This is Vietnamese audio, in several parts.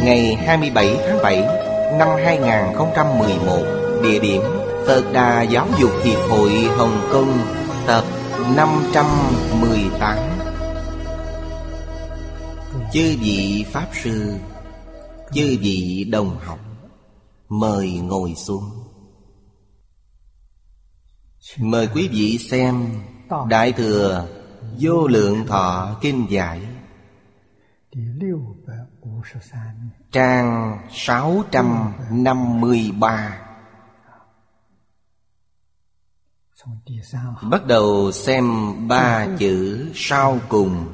ngày 27 tháng 7 năm 2011 Địa điểm Phật Đà Giáo dục Hiệp hội Hồng Kông, Tập 518 Chư vị Pháp Sư, Chư vị đồng học, Mời ngồi xuống. Mời quý vị xem Đại Thừa Vô Lượng Thọ Kinh Giải. Trang 653 Bắt đầu xem ba chữ sau cùng.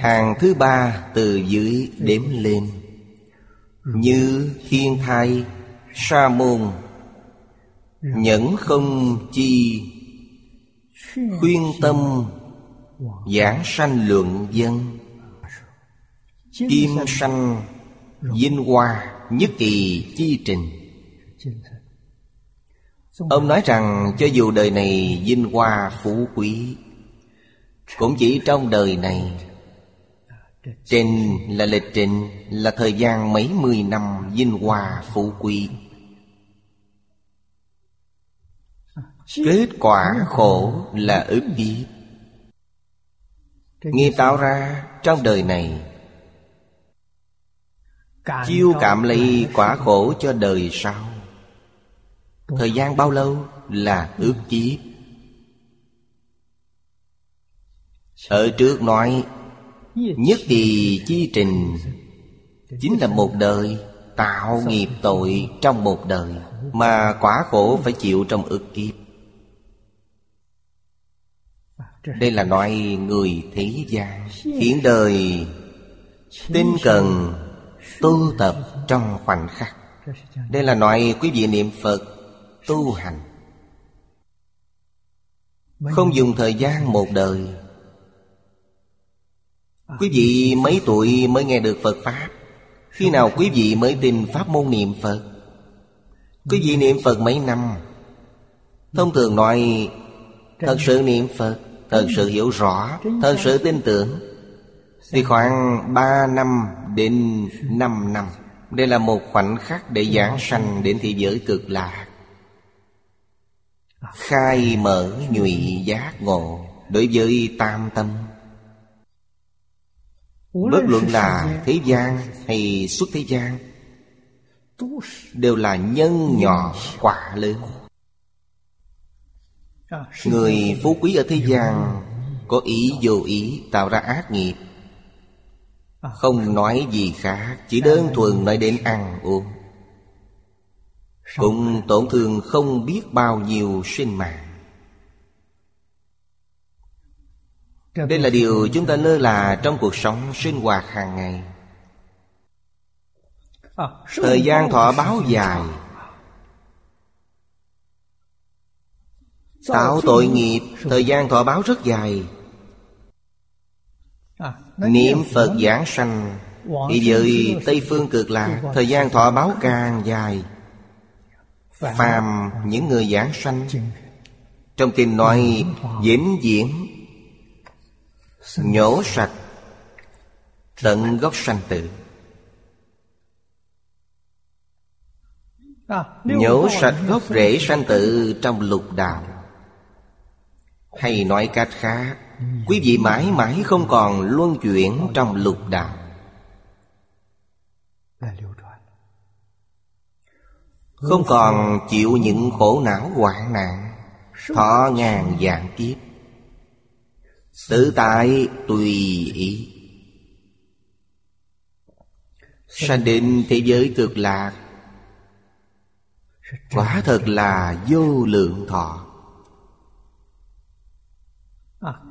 Hàng thứ ba từ dưới đếm lên. Như thiên thai, sa môn Nhẫn không chi. Khuyên tâm Giảng sanh luận dân. Kim sanh Vinh hoa Nhất kỳ chi trình. Ông nói rằng cho dù đời này vinh hoa phú quý Cũng chỉ trong đời này. Trình là lịch trình Là thời gian mấy mươi năm vinh hoa phú quý. Kết quả khổ là ức kiếp Nghiệp tạo ra trong đời này Chiêu cảm lấy quả khổ cho đời sau. Thời gian bao lâu là ước kiếp Ở trước nói Nhất kỳ chi trình Chính là một đời Tạo nghiệp tội trong một đời Mà quả khổ phải chịu trong ức kiếp. Đây là nói người thế gian Khiến đời Tinh cần Tu tập trong khoảnh khắc. Đây là nói quý vị niệm Phật Tu hành. Không dùng thời gian một đời. Quý vị mấy tuổi mới nghe được Phật Pháp? Khi nào quý vị mới tin Pháp môn niệm Phật? Quý vị niệm Phật mấy năm? Thông thường nói, Thật sự niệm Phật, Thật sự hiểu rõ, Thật sự tin tưởng. Thì khoảng 3 năm đến 5 năm. Đây là một khoảnh khắc để giảng sanh đến thế giới cực lạc Khai mở nhụy giác ngộ Đối với tam tâm. Bất luận là thế gian hay xuất thế gian, Đều là nhân nhỏ quả lớn. Người phú quý ở thế gian Có ý vô ý tạo ra ác nghiệp. Không nói gì khác, Chỉ đơn thuần nói đến ăn uống. Cũng tổn thương không biết bao nhiêu sinh mạng. Đây là điều chúng ta lơ là trong cuộc sống sinh hoạt hàng ngày. Thời gian thọ báo dài. Tạo tội nghiệp, Thời gian thọ báo rất dài. Niệm Phật giảng sanh. Thì với Tây Phương cực lạc Thời gian thọ báo càng dài. Phàm những người giảng sanh. Trong kinh nói vĩnh viễn Nhổ sạch Tận gốc sanh tử. Nhổ sạch gốc rễ sanh tử trong lục đạo. Hay nói cách khác Quý vị mãi mãi không còn luân chuyển trong lục đạo. Không còn chịu những khổ não hoạn nạn, Thọ ngàn dạng kiếp. Tự tại tùy ý. Sanh định thế giới cực lạc, Quả thật là vô lượng thọ.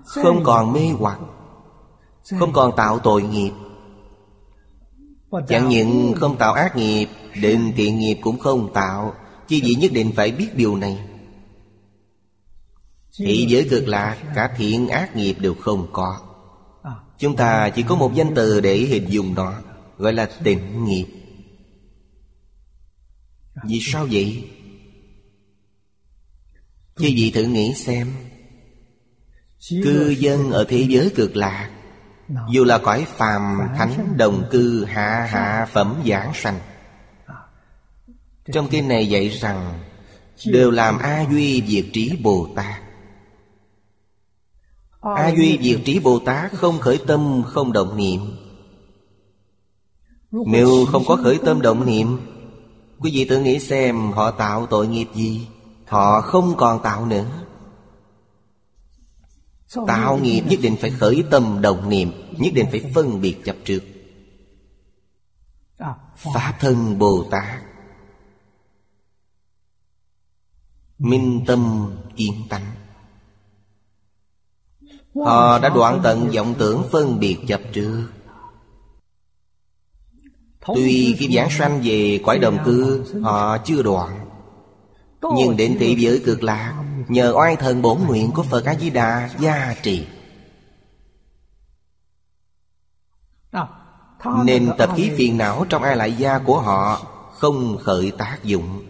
Không còn mê hoặc Không còn tạo tội nghiệp. Chẳng những không tạo ác nghiệp Định thiện nghiệp cũng không tạo. Chỉ vì nhất định phải biết điều này. Thị giới cực lạc Cả thiện ác nghiệp đều không có. Chúng ta chỉ có một danh từ để hình dung nó Gọi là tịnh nghiệp. Vì sao vậy? Chứ gì thử nghĩ xem Cư dân ở thế giới cực lạc Dù là cõi phàm thánh đồng cư hạ hạ phẩm giảng sanh. Trong kinh này dạy rằng Đều làm A Duy Diệt Trí Bồ Tát. A Duy Diệt Trí Bồ Tát không khởi tâm không động niệm. Nếu không có khởi tâm động niệm Quý vị tự nghĩ xem họ tạo tội nghiệp gì Họ không còn tạo nữa Tạo nghiệp nhất định phải khởi tâm đồng niệm, Nhất định phải phân biệt chấp trước. Pháp thân Bồ Tát. Minh tâm kiên tánh. Họ đã đoạn tận vọng tưởng phân biệt chấp trước. Tuy khi giảng sanh về cõi đồng cư, Họ chưa đoạn. Nhưng đến thị giới cực lạc Nhờ oai thần bổn nguyện của Phật A-di-đà gia trì. Nên tập khí phiền não trong ai lại gia của họ Không khởi tác dụng.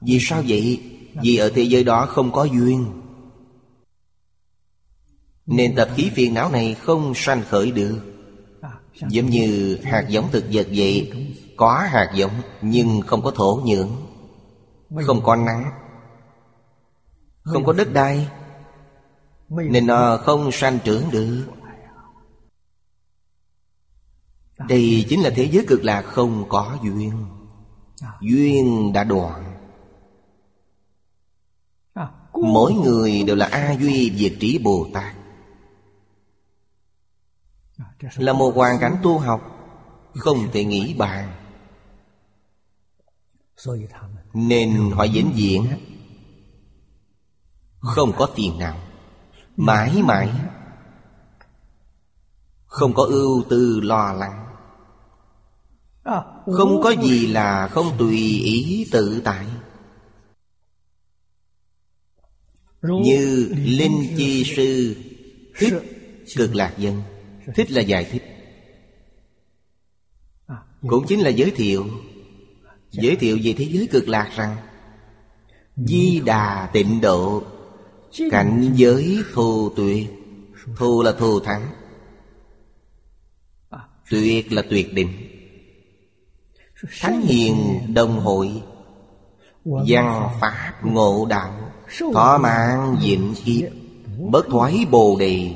Vì sao vậy? Vì ở thế giới đó không có duyên. Nên tập khí phiền não này không sanh khởi được. Giống như hạt giống thực vật vậy. Có hạt giống nhưng không có thổ nhưỡng. Không có nắng không có đất đai, Nên nó không sanh trưởng được. Đây chính là thế giới cực lạc không có duyên. Duyên đã đoạn. Mỗi người đều là A Duy Diệt Trí Bồ Tát. Là một hoàn cảnh tu học Không thể nghĩ bàn. Nên họ vĩnh viễn không có phiền nào. Mãi mãi. Không có ưu tư lo lắng. Không có gì là không tùy ý tự tại. Như Linh Chi Sư, Thích Cực Lạc Dân. Thích là giải thích. Cũng chính là giới thiệu. Giới thiệu về thế giới cực lạc rằng, Di đà tịnh độ Cảnh giới thù tuyệt. Thù là thù thắng. Tuyệt là tuyệt định Thánh hiền đồng hội. Văn pháp ngộ đạo. Thọ mạng dịnh hiệp. Bất thoái bồ đề.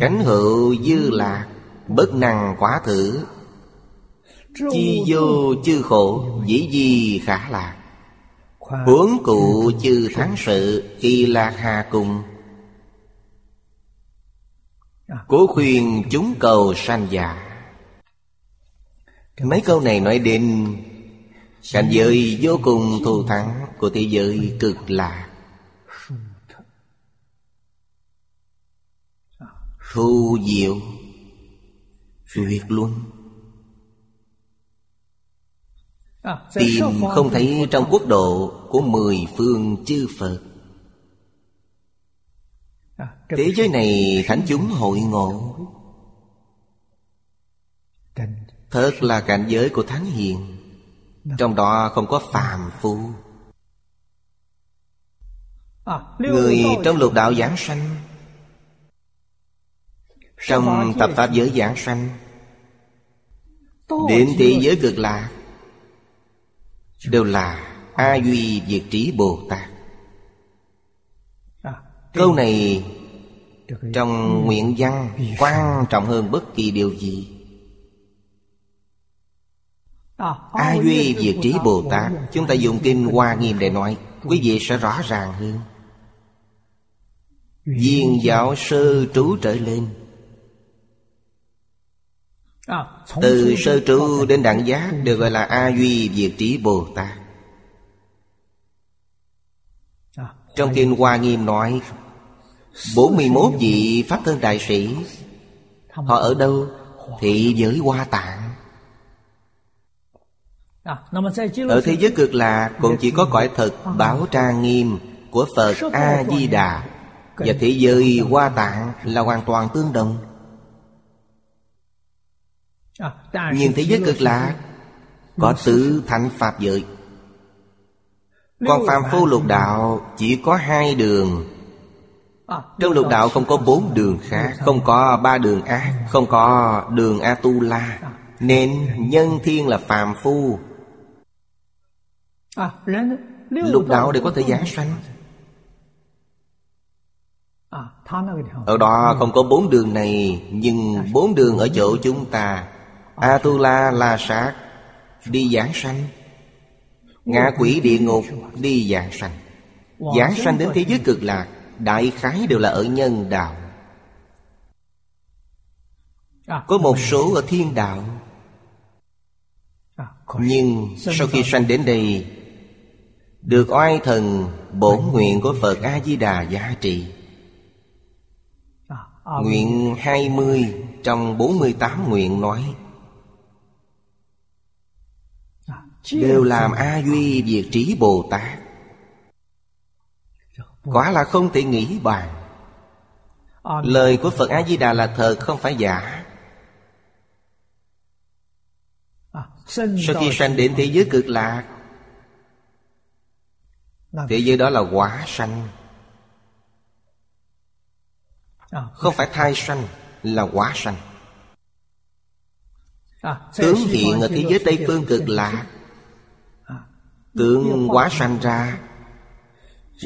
Cánh hữu dư lạc. Bất năng quá thử. Chi vô chư khổ. Dĩ di khả lạc. Huống cụ chư thắng sự Kỳ lạc hà cùng Cố khuyên chúng cầu sanh giả Mấy câu này nói đến Cảnh giới vô cùng thù thắng Của thế giới cực lạc Thu diệu. Tuyệt luân Tìm không thấy trong quốc độ Của mười phương chư Phật. Thế giới này thánh chúng hội ngộ. Thật là cảnh giới của Thánh Hiền. Trong đó không có phàm phu. Người trong lục đạo giảng sanh. Trong tập pháp giới giảng sanh. Đến thế giới cực lạc Đều là A Duy Diệt Trí Bồ Tát Câu này Trong nguyện văn Quan trọng hơn bất kỳ điều gì A Duy Diệt Trí Bồ Tát Chúng ta dùng kinh Hoa Nghiêm để nói Quý vị sẽ rõ ràng hơn Viên giáo sơ trú trở lên Từ sơ trú đến đẳng giác Đều gọi là A Duy Diệt Trí Bồ Tát. Trong kinh Hoa Nghiêm nói 41 vị Pháp Thân Đại Sĩ Họ ở đâu? Thị giới Hoa Tạng. Ở thế giới cực lạc Cũng chỉ có cõi thật Bảo trang nghiêm Của Phật A-di-đà Và thế giới Hoa Tạng Là hoàn toàn tương đồng Nhưng thế giới cực lạc Có tứ thánh Pháp giới. Còn phàm phu lục đạo Chỉ có hai đường. Trong lục đạo không có bốn đường khác Không có ba đường ác Không có đường A-tu-la. Nên nhân thiên là phàm phu. Lục đạo đều có thể giảng sanh. Ở đó không có bốn đường này Nhưng bốn đường ở chỗ chúng ta A-tu-la la sát, Đi giảng sanh. Ngạ quỷ địa ngục, Đi giảng sanh. Giảng sanh đến thế giới cực lạc, Đại khái đều là ở nhân đạo. Có một số ở thiên đạo. Nhưng sau khi sanh đến đây, Được oai thần bổn nguyện của Phật A-di-đà giá trị. Nguyện 20 trong 48 nguyện nói Đều làm A-duy diệt trí Bồ Tát. Quả là không thể nghĩ bàn. Lời của Phật A-di-đà là thật không phải giả. Sau khi sanh đến thế giới cực lạc Thế giới đó là quả sanh. Không phải thai sanh Là quả sanh. Tướng hiện ở thế giới Tây Phương cực lạc Tướng quá sanh ra,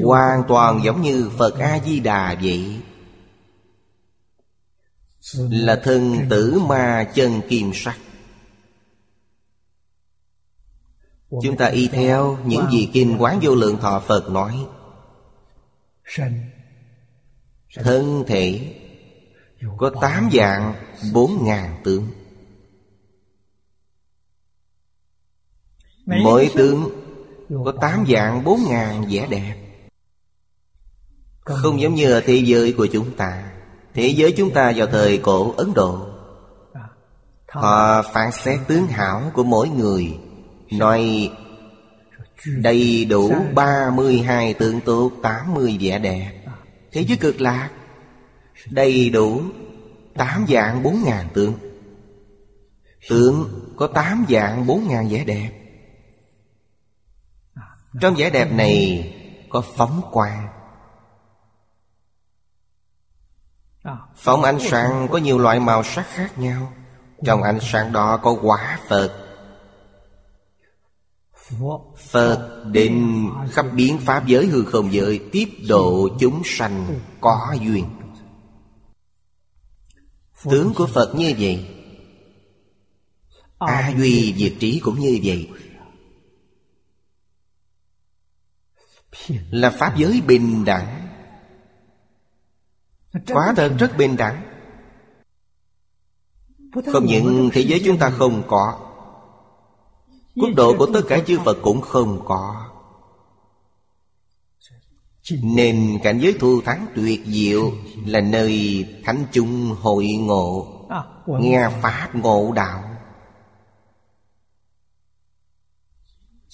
Hoàn toàn giống như Phật A-di-đà vậy. Là thân tử ma chân kim sắc. Chúng ta y theo những gì Kinh Quán Vô Lượng Thọ Phật nói. Thân thể Có tám dạng, bốn ngàn tướng. Mỗi tướng có tám dạng, bốn ngàn vẻ đẹp. Không giống như ở thế giới của chúng ta. Thế giới chúng ta vào thời cổ Ấn Độ. Họ phán xét tướng hảo của mỗi người, Nói, đầy đủ 32 tượng tốt 80 vẻ đẹp. Thế giới cực lạc, Đầy đủ 8 dạng 4 ngàn tượng. Tượng có 8 dạng 4 ngàn vẻ đẹp. Trong vẻ đẹp này có phóng quang Phóng ánh sáng có nhiều loại màu sắc khác nhau. Trong ánh sáng đó có quả Phật. Phật định khắp biến pháp giới hư không giới Tiếp độ chúng sanh có duyên. Tướng của Phật như vậy. A Duy Diệt Trí cũng như vậy. Là Pháp giới bình đẳng. Quá thật rất bình đẳng. Không những thế giới chúng ta không có Quốc độ của tất cả chư Phật cũng không có. Nên cảnh giới thu thắng tuyệt diệu Là nơi thánh chung hội ngộ. Nghe Pháp ngộ đạo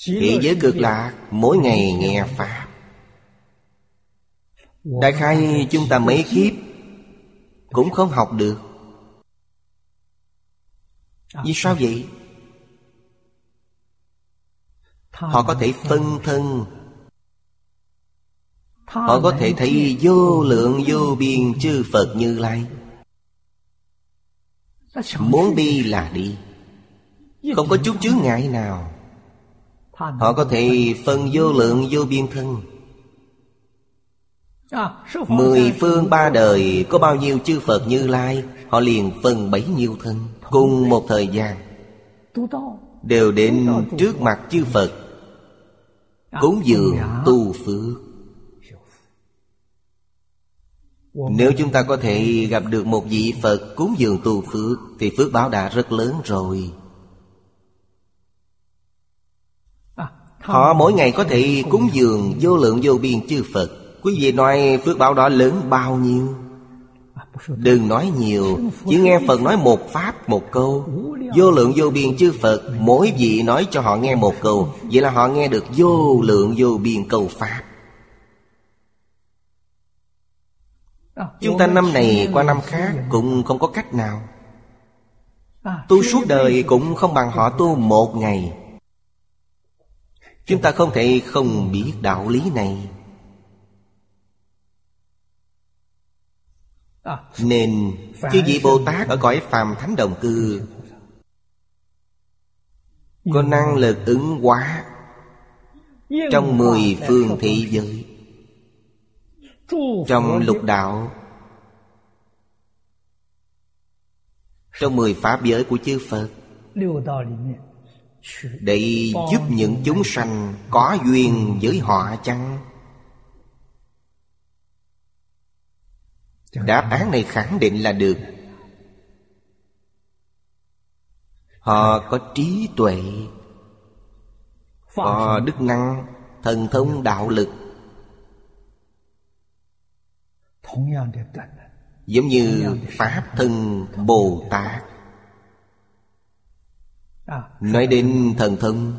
Thế giới cực lạc Mỗi ngày nghe Pháp. Đại khai chúng ta mấy kiếp Cũng không học được. Vì sao vậy? Họ có thể phân thân. Họ có thể thấy vô lượng vô biên chư Phật như Lai. Muốn đi là đi. Không có chút chướng ngại nào Họ có thể phân vô lượng vô biên thân. Mười phương ba đời Có bao nhiêu chư Phật như Lai Họ liền phân bấy nhiêu thân Cùng một thời gian. Đều đến trước mặt chư Phật Cúng dường tu phước. Nếu chúng ta có thể gặp được một vị Phật cúng dường tu phước Thì phước báo đã rất lớn rồi Họ mỗi ngày có thể cúng dường vô lượng vô biên chư Phật. Quý vị nói phước báo đó lớn bao nhiêu? Đừng nói nhiều, Chỉ nghe Phật nói một Pháp, một câu. Vô lượng vô biên chư Phật, Mỗi vị nói cho họ nghe một câu. Vậy là họ nghe được vô lượng vô biên câu Pháp. Chúng ta năm này qua năm khác Cũng không có cách nào. Tu suốt đời cũng không bằng họ tu một ngày. Chúng ta không thể không biết đạo lý này. Nên chư vị Bồ Tát ở cõi phàm thánh đồng cư Có năng lực ứng hóa Trong mười phương thế giới. Trong lục đạo, Trong mười pháp giới của chư Phật để giúp những chúng sanh Có duyên với họ chăng? Đáp án này khẳng định là được. Họ có trí tuệ Có đức năng Thần thông đạo lực. Giống như Pháp thân Bồ Tát Nói đến thần thông.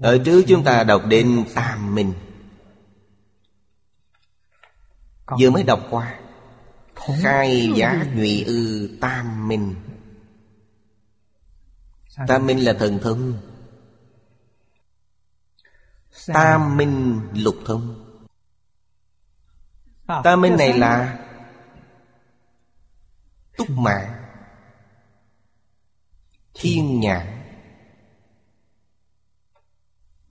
Ở trước chúng ta đọc đến Tam Minh. Vừa mới đọc qua Khai giá nhụy ư tam minh. Tam minh là thần thông. Tam minh lục thông. Tam minh này là Túc mạng Thiên nhãn.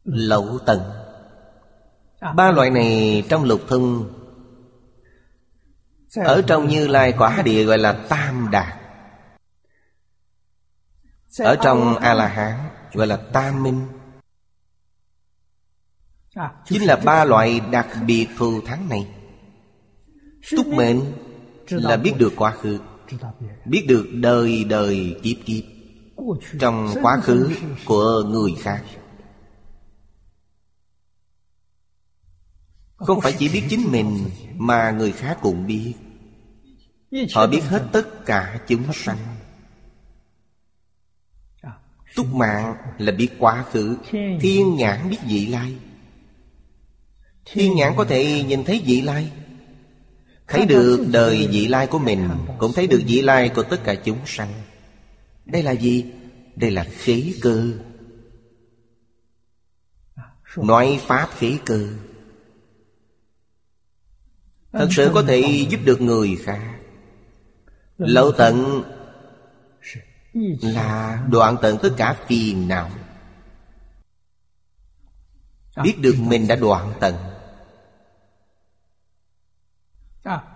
Lậu tận. Ba loại này trong lục thông ở trong Như Lai quả địa gọi là Tam Đạt Ở trong A-la-hán gọi là Tam Minh. Chính là ba loại đặc biệt thù thắng này. Túc mệnh là biết được quá khứ, Biết được đời đời kiếp kiếp. Trong quá khứ của người khác. Không phải chỉ biết chính mình Mà người khác cũng biết. Họ biết hết tất cả chúng sanh. Túc mạng là biết quá khứ. Thiên nhãn biết vị lai. Thiên nhãn có thể nhìn thấy vị lai. Thấy được đời vị lai của mình Cũng thấy được vị lai của tất cả chúng sanh đây là gì? Đây là khí cơ. Nói pháp khí cơ. Thật sự có thể giúp được người khác. Lậu tận Là đoạn tận tất cả phiền não. Biết được mình đã đoạn tận.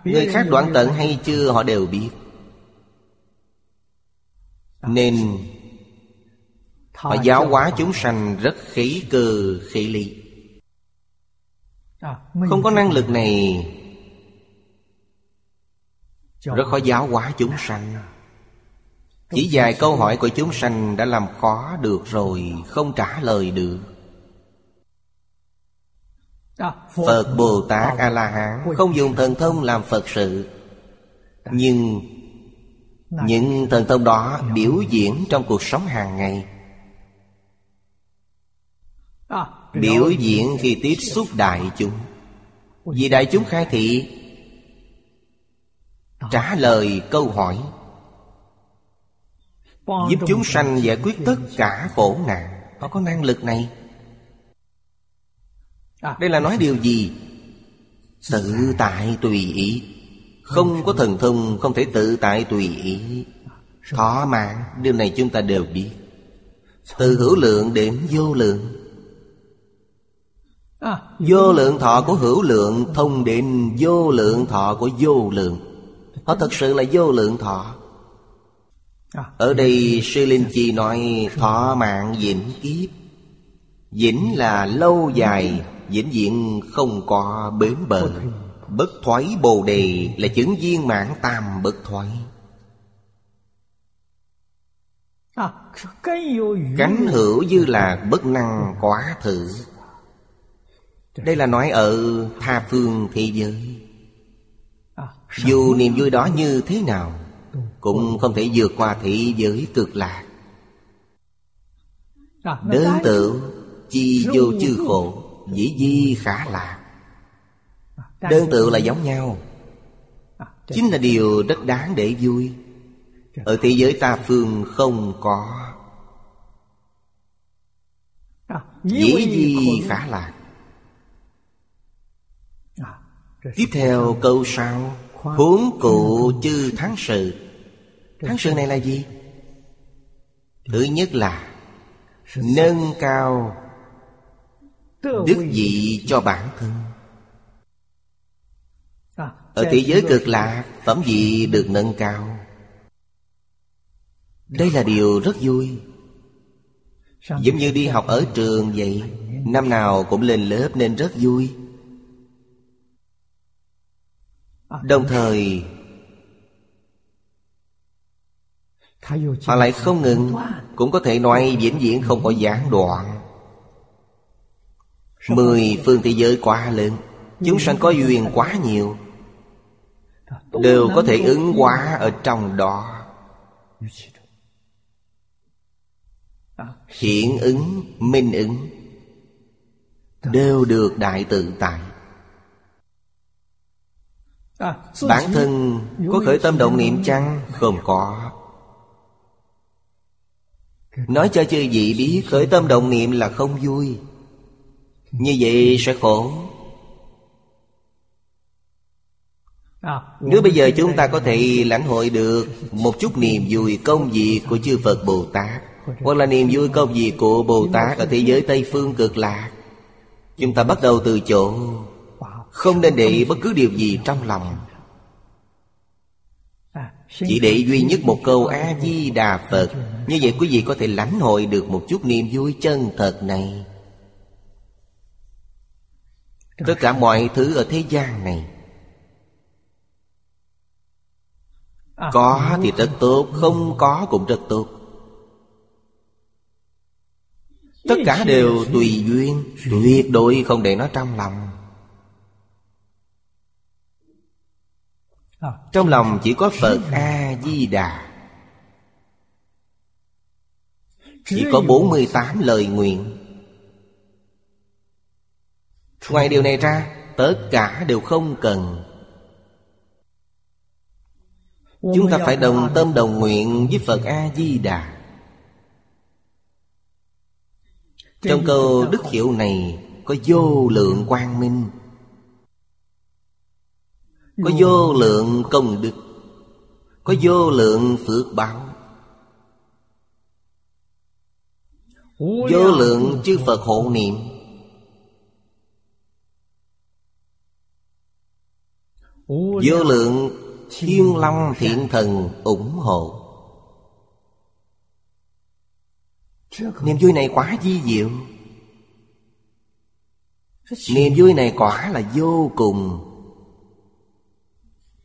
Người khác đoạn tận hay chưa họ đều biết. Nên Họ giáo hóa chúng sanh rất khí cơ khí lý. Không có năng lực này. Rất khó giáo hóa chúng sanh. Chỉ vài câu hỏi của chúng sanh đã làm khó được rồi Không trả lời được. Phật Bồ Tát A-la-hán Không dùng thần thông làm Phật sự Nhưng Những thần thông đó biểu diễn trong cuộc sống hàng ngày. Biểu diễn khi tiếp xúc đại chúng. Vì đại chúng khai thị trả lời câu hỏi. Giúp chúng sanh giải quyết tất cả khổ nạn. Họ có năng lực này. Đây là nói điều gì? Tự tại tùy ý không có thần thông không thể tự tại tùy ý. Thọ mạng điều này chúng ta đều biết. Từ hữu lượng đến vô lượng. Vô lượng thọ của hữu lượng thông đến vô lượng thọ của vô lượng. Họ thật sự là vô lượng thọ. Ở đây Sư Linh Chi nói thọ mạng vĩnh kiếp. Vĩnh là lâu dài Vĩnh viễn không có bến bờ Bất thoái bồ đề Là chứng viên mãn tam bất thoái. Cánh hữu như là bất năng quá thử. Đây là nói ở tha phương thế giới. Dù niềm vui đó như thế nào Cũng không thể vượt qua thế giới cực lạc. Đơn tự Chi vô chư khổ Dĩ di khả lạc Đơn tự là giống nhau. Chính là điều rất đáng để vui. Ở thế giới ta phương không có. Dĩ di khả lạc Tiếp theo câu sau Huống cụ chư thắng sự. Thắng sự này là gì? Thứ nhất là Nâng cao Đức vị cho bản thân Ở thế giới cực lạc Phẩm vị được nâng cao. Đây là điều rất vui. Giống như đi học ở trường vậy Năm nào cũng lên lớp nên rất vui. Đồng thời Họ lại không ngừng Cũng có thể nói vĩnh viễn không có gián đoạn. Mười phương thế giới quá lớn Chúng sanh có duyên quá nhiều Đều có thể ứng hóa ở trong đó. Hiện ứng, minh ứng Đều được đại tự tại. Bản thân có khởi tâm động niệm chăng? Không có. Nói cho chư vị biết khởi tâm động niệm là không vui. Như vậy sẽ khổ À. Nếu bây giờ chúng ta có thể lãnh hội được Một chút niềm vui công việc của chư Phật Bồ Tát, Hoặc là niềm vui công việc của Bồ Tát Ở thế giới Tây Phương cực lạc, Chúng ta bắt đầu từ chỗ Không nên để bất cứ điều gì trong lòng. Chỉ để duy nhất một câu A-di-đà Phật. Như vậy quý vị có thể lãnh hội được một chút niềm vui chân thật này. Tất cả mọi thứ ở thế gian này Có thì rất tốt, Không có cũng rất tốt. Tất cả đều tùy duyên, Tuyệt đối không để nó trong lòng. Trong lòng chỉ có Phật A-di-đà. Chỉ có 48 lời nguyện. Ngoài điều này ra, Tất cả đều không cần Chúng ta phải đồng tâm đồng nguyện với Phật A-di-đà. Trong câu đức hiệu này Có vô lượng quang minh. Có vô lượng công đức. Có vô lượng phước báo. Vô lượng chư Phật hộ niệm. Vô lượng thiên long thiện thần ủng hộ. Niềm vui này quá di diệu. Niềm vui này quả là vô cùng.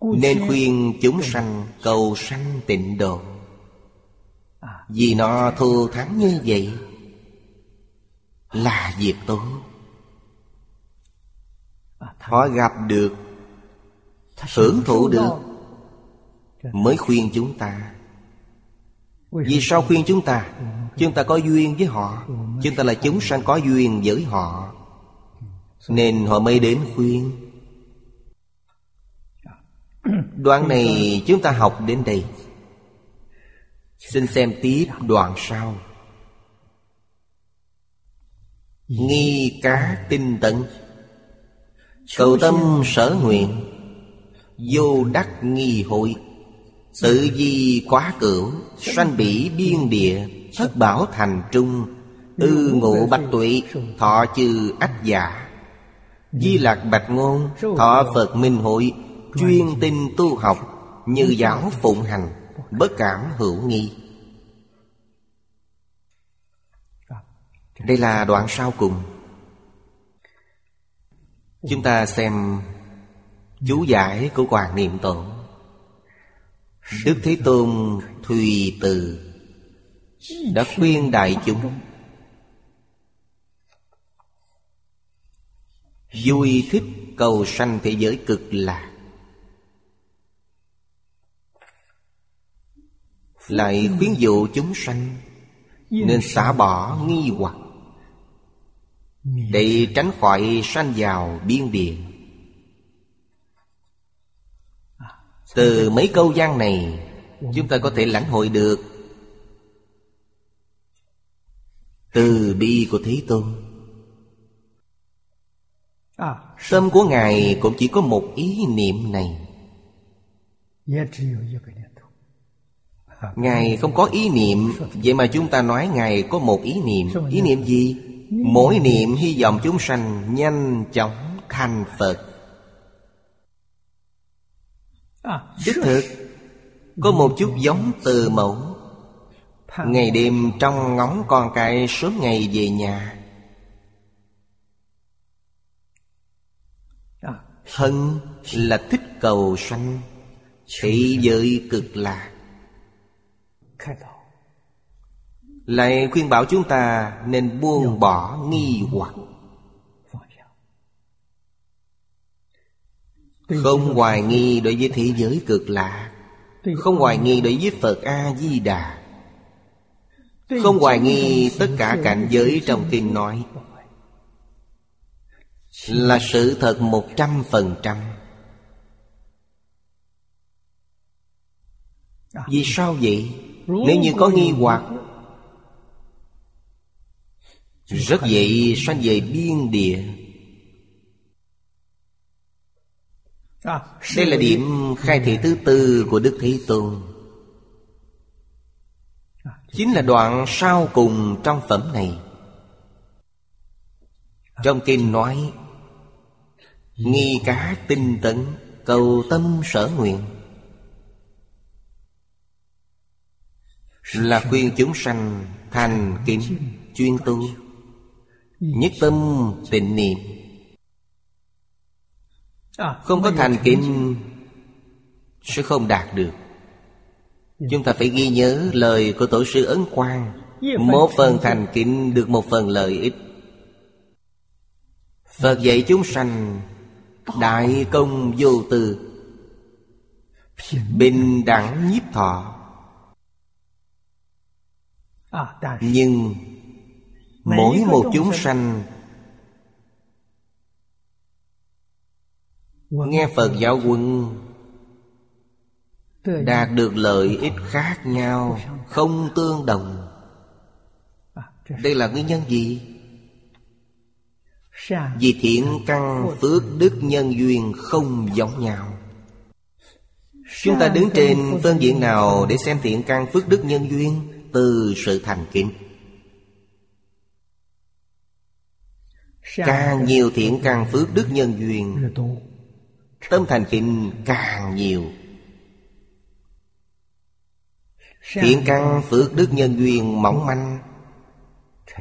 Nên khuyên chúng sanh cầu sanh tịnh độ. Vì nó thù thắng như vậy Là việc tốt. Họ gặp được Hưởng thụ được Mới khuyên chúng ta. Vì sao khuyên chúng ta? Chúng ta có duyên với họ. Chúng ta là chúng sanh có duyên với họ. Nên họ mới đến khuyên. Đoạn này chúng ta học đến đây. Xin xem tiếp đoạn sau. Nghi cá tinh tận Cầu tâm sở nguyện. Vô đắc nghi hội Tự di quá cửu, Sanh bỉ biên địa, Thất bảo thành trung. Ư ngụ bạch tụy Thọ chư ách giả. Di lạc bạch ngôn, Thọ Phật minh hội, Chuyên tinh tu học, Như giáo phụng hành, Bất cảm hữu nghi. Đây là đoạn sau cùng. Chúng ta xem Chú giải của Hoàng Niệm Tổ. Đức Thế Tôn Thùy Từ Đã khuyên đại chúng Vui thích cầu sanh thế giới cực lạc. Lại khuyến dụ chúng sanh Nên xả bỏ nghi hoặc Để tránh khỏi sanh vào biên địa Từ mấy câu gian này Chúng ta có thể lãnh hội được Từ bi của Thế Tôn. Tâm của Ngài cũng chỉ có một ý niệm này. Ngài không có ý niệm Vậy mà chúng ta nói Ngài có một ý niệm. Ý niệm gì? Mỗi niệm hy vọng chúng sanh nhanh chóng thành Phật Đích thực Có một chút giống từ mẫu. Ngày đêm trong ngóng con cái sớm ngày về nhà. Thân là thích cầu sanh Thị giới cực lạc. Lại khuyên bảo chúng ta nên buông bỏ nghi hoặc Không hoài nghi đối với thế giới cực lạ. Không hoài nghi đối với Phật A-di-đà Không hoài nghi tất cả cảnh giới trong kinh nói. Là sự thật một trăm phần trăm. Vì sao vậy? Nếu như có nghi hoặc Rất dễ sanh về biên địa Đây là điểm khai thị thứ tư của Đức Thế Tôn. Chính là đoạn sau cùng trong phẩm này. Trong kinh nói Nghi cá tinh tấn Cầu tâm sở nguyện. Là khuyên chúng sanh thành kính chuyên tu Nhất tâm tịnh niệm không có thành kính Sẽ không đạt được. Chúng ta phải ghi nhớ lời của Tổ sư Ấn Quang. Một phần thành kính. được một phần lợi ích. Phật dạy chúng sanh Đại công vô tư Bình đẳng nhiếp thọ. Nhưng Mỗi một chúng sanh Nghe Phật giáo quân Đạt được lợi ích khác nhau Không tương đồng Đây là nguyên nhân gì? Vì thiện căn phước đức nhân duyên không giống nhau Chúng ta đứng trên phương diện nào để xem thiện căn phước đức nhân duyên Từ sự thành kính Càng nhiều thiện căn phước đức nhân duyên Tâm thành kính càng nhiều. Thiện căn phước đức nhân duyên mỏng manh,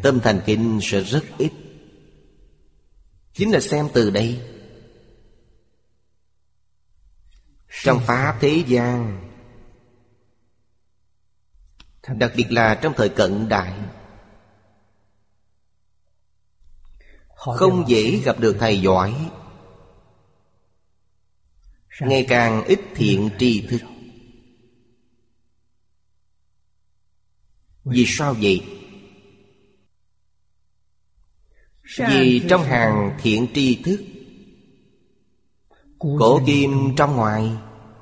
Tâm thành kính sẽ rất ít. Chính là xem từ đây. Trong Pháp thế gian, Đặc biệt là trong thời cận đại, Không dễ gặp được thầy giỏi ngày càng ít thiện tri thức. vì sao vậy? Vì trong hàng thiện tri thức. Cổ kim trong ngoài.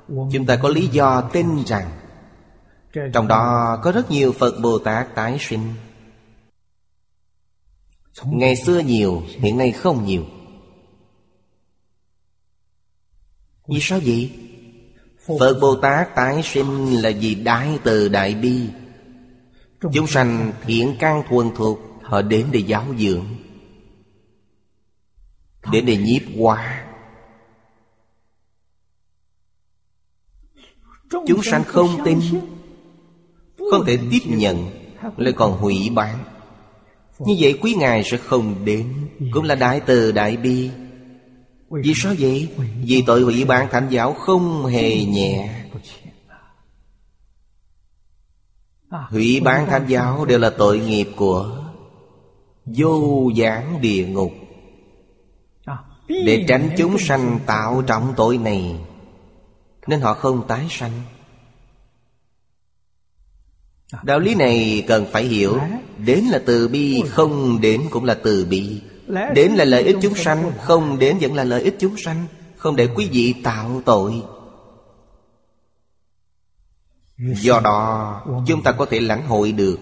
chúng ta có lý do tin rằng trong đó có rất nhiều phật bồ tát tái sinh. Ngày xưa nhiều hiện nay không nhiều Vì sao vậy? Phật Bồ Tát tái sinh là vì đại từ đại bi. Chúng sanh thiện căn thuần thuộc, Họ đến để giáo dưỡng, Đến để nhiếp hóa Chúng sanh không tin, Không thể tiếp nhận, Lại còn hủy bán. Như vậy quý ngài sẽ không đến, Cũng là đại từ đại bi. Vì sao vậy? Vì tội hủy bán thánh giáo không hề nhẹ. Hủy bán thánh giáo đều là tội nghiệp của Vô giảng địa ngục. Để tránh chúng sanh tạo trọng tội này, Nên họ không tái sanh. Đạo lý này cần phải hiểu. Đến là từ bi, Không đến cũng là từ bi. Đến là lợi ích chúng sanh Không đến vẫn là lợi ích chúng sanh Không để quý vị tạo tội. Do đó chúng ta có thể lãnh hội được.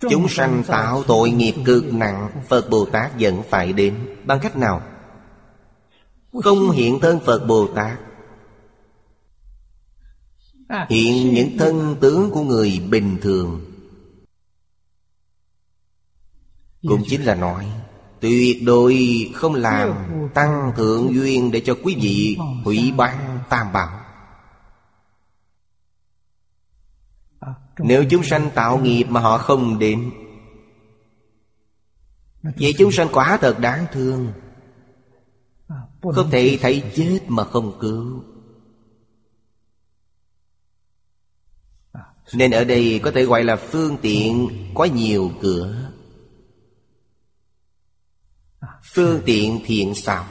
Chúng sanh tạo tội nghiệp cực nặng Phật Bồ Tát vẫn phải đến. Bằng cách nào? Không hiện thân Phật Bồ Tát. Hiện những thân tướng của người bình thường Cũng chính là nói Tuyệt đối không làm tăng thượng duyên Để cho quý vị hủy bán tam bảo. Nếu chúng sanh tạo nghiệp mà họ không đến Vậy chúng sanh quả thật đáng thương. Không thể thấy chết mà không cứu. Nên ở đây có thể gọi là phương tiện Có nhiều cửa Phương tiện thiện xảo.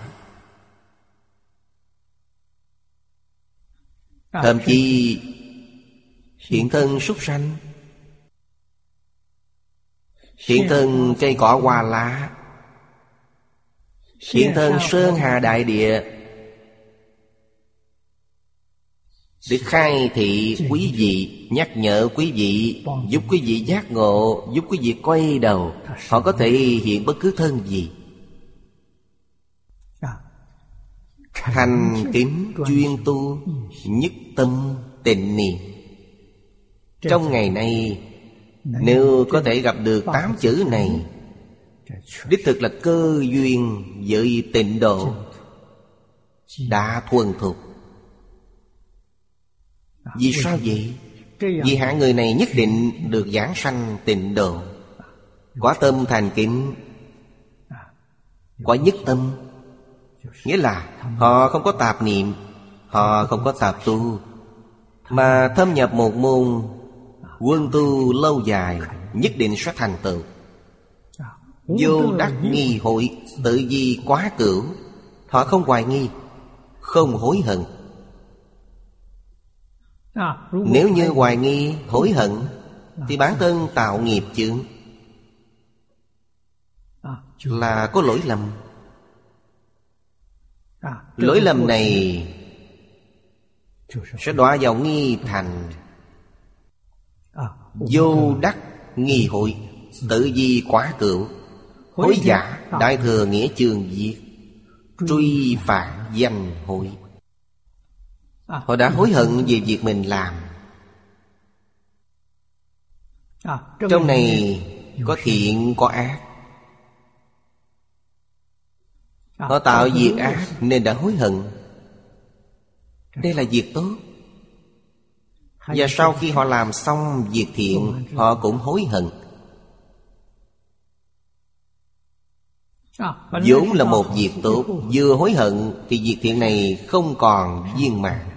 Thậm chí Hiện thân súc sanh. Hiện thân cây cỏ hoa lá. Hiện thân sơn hà đại địa. Để khai thị quý vị Nhắc nhở quý vị Giúp quý vị giác ngộ Giúp quý vị quay đầu. Họ có thể hiện bất cứ thân gì Thành kính chuyên tu Nhất tâm tịnh niệm. Trong ngày nay Nếu có thể gặp được tám chữ này Đích thực là cơ duyên với tịnh độ Đã thuần thục. Vì sao vậy? Vì hạng người này nhất định được giảng sanh tịnh độ. Quả tâm thành kính Quả nhất tâm Nghĩa là, họ không có tạp niệm, Họ không có tạp tu, Mà thâm nhập một môn Quân tu lâu dài, Nhất định sẽ thành tựu. Vô đắc nghi hội, Tự di quá cửu, Họ không hoài nghi, Không hối hận. Nếu như hoài nghi, hối hận, Thì bản thân tạo nghiệp chướng. Là có lỗi lầm. Lỗi lầm này Sẽ đọa vào nghi thành. Vô đắc nghi hội Tự di quá cựu Hối giả Đại thừa nghĩa trường diệt. Truy phạt danh hội. Họ đã hối hận về việc mình làm. Trong này có thiện có ác Họ tạo việc ác nên đã hối hận. Đây là việc tốt. Và sau khi họ làm xong việc thiện, Họ cũng hối hận. Vốn là một việc tốt, Vừa hối hận Thì việc thiện này không còn viên mãn.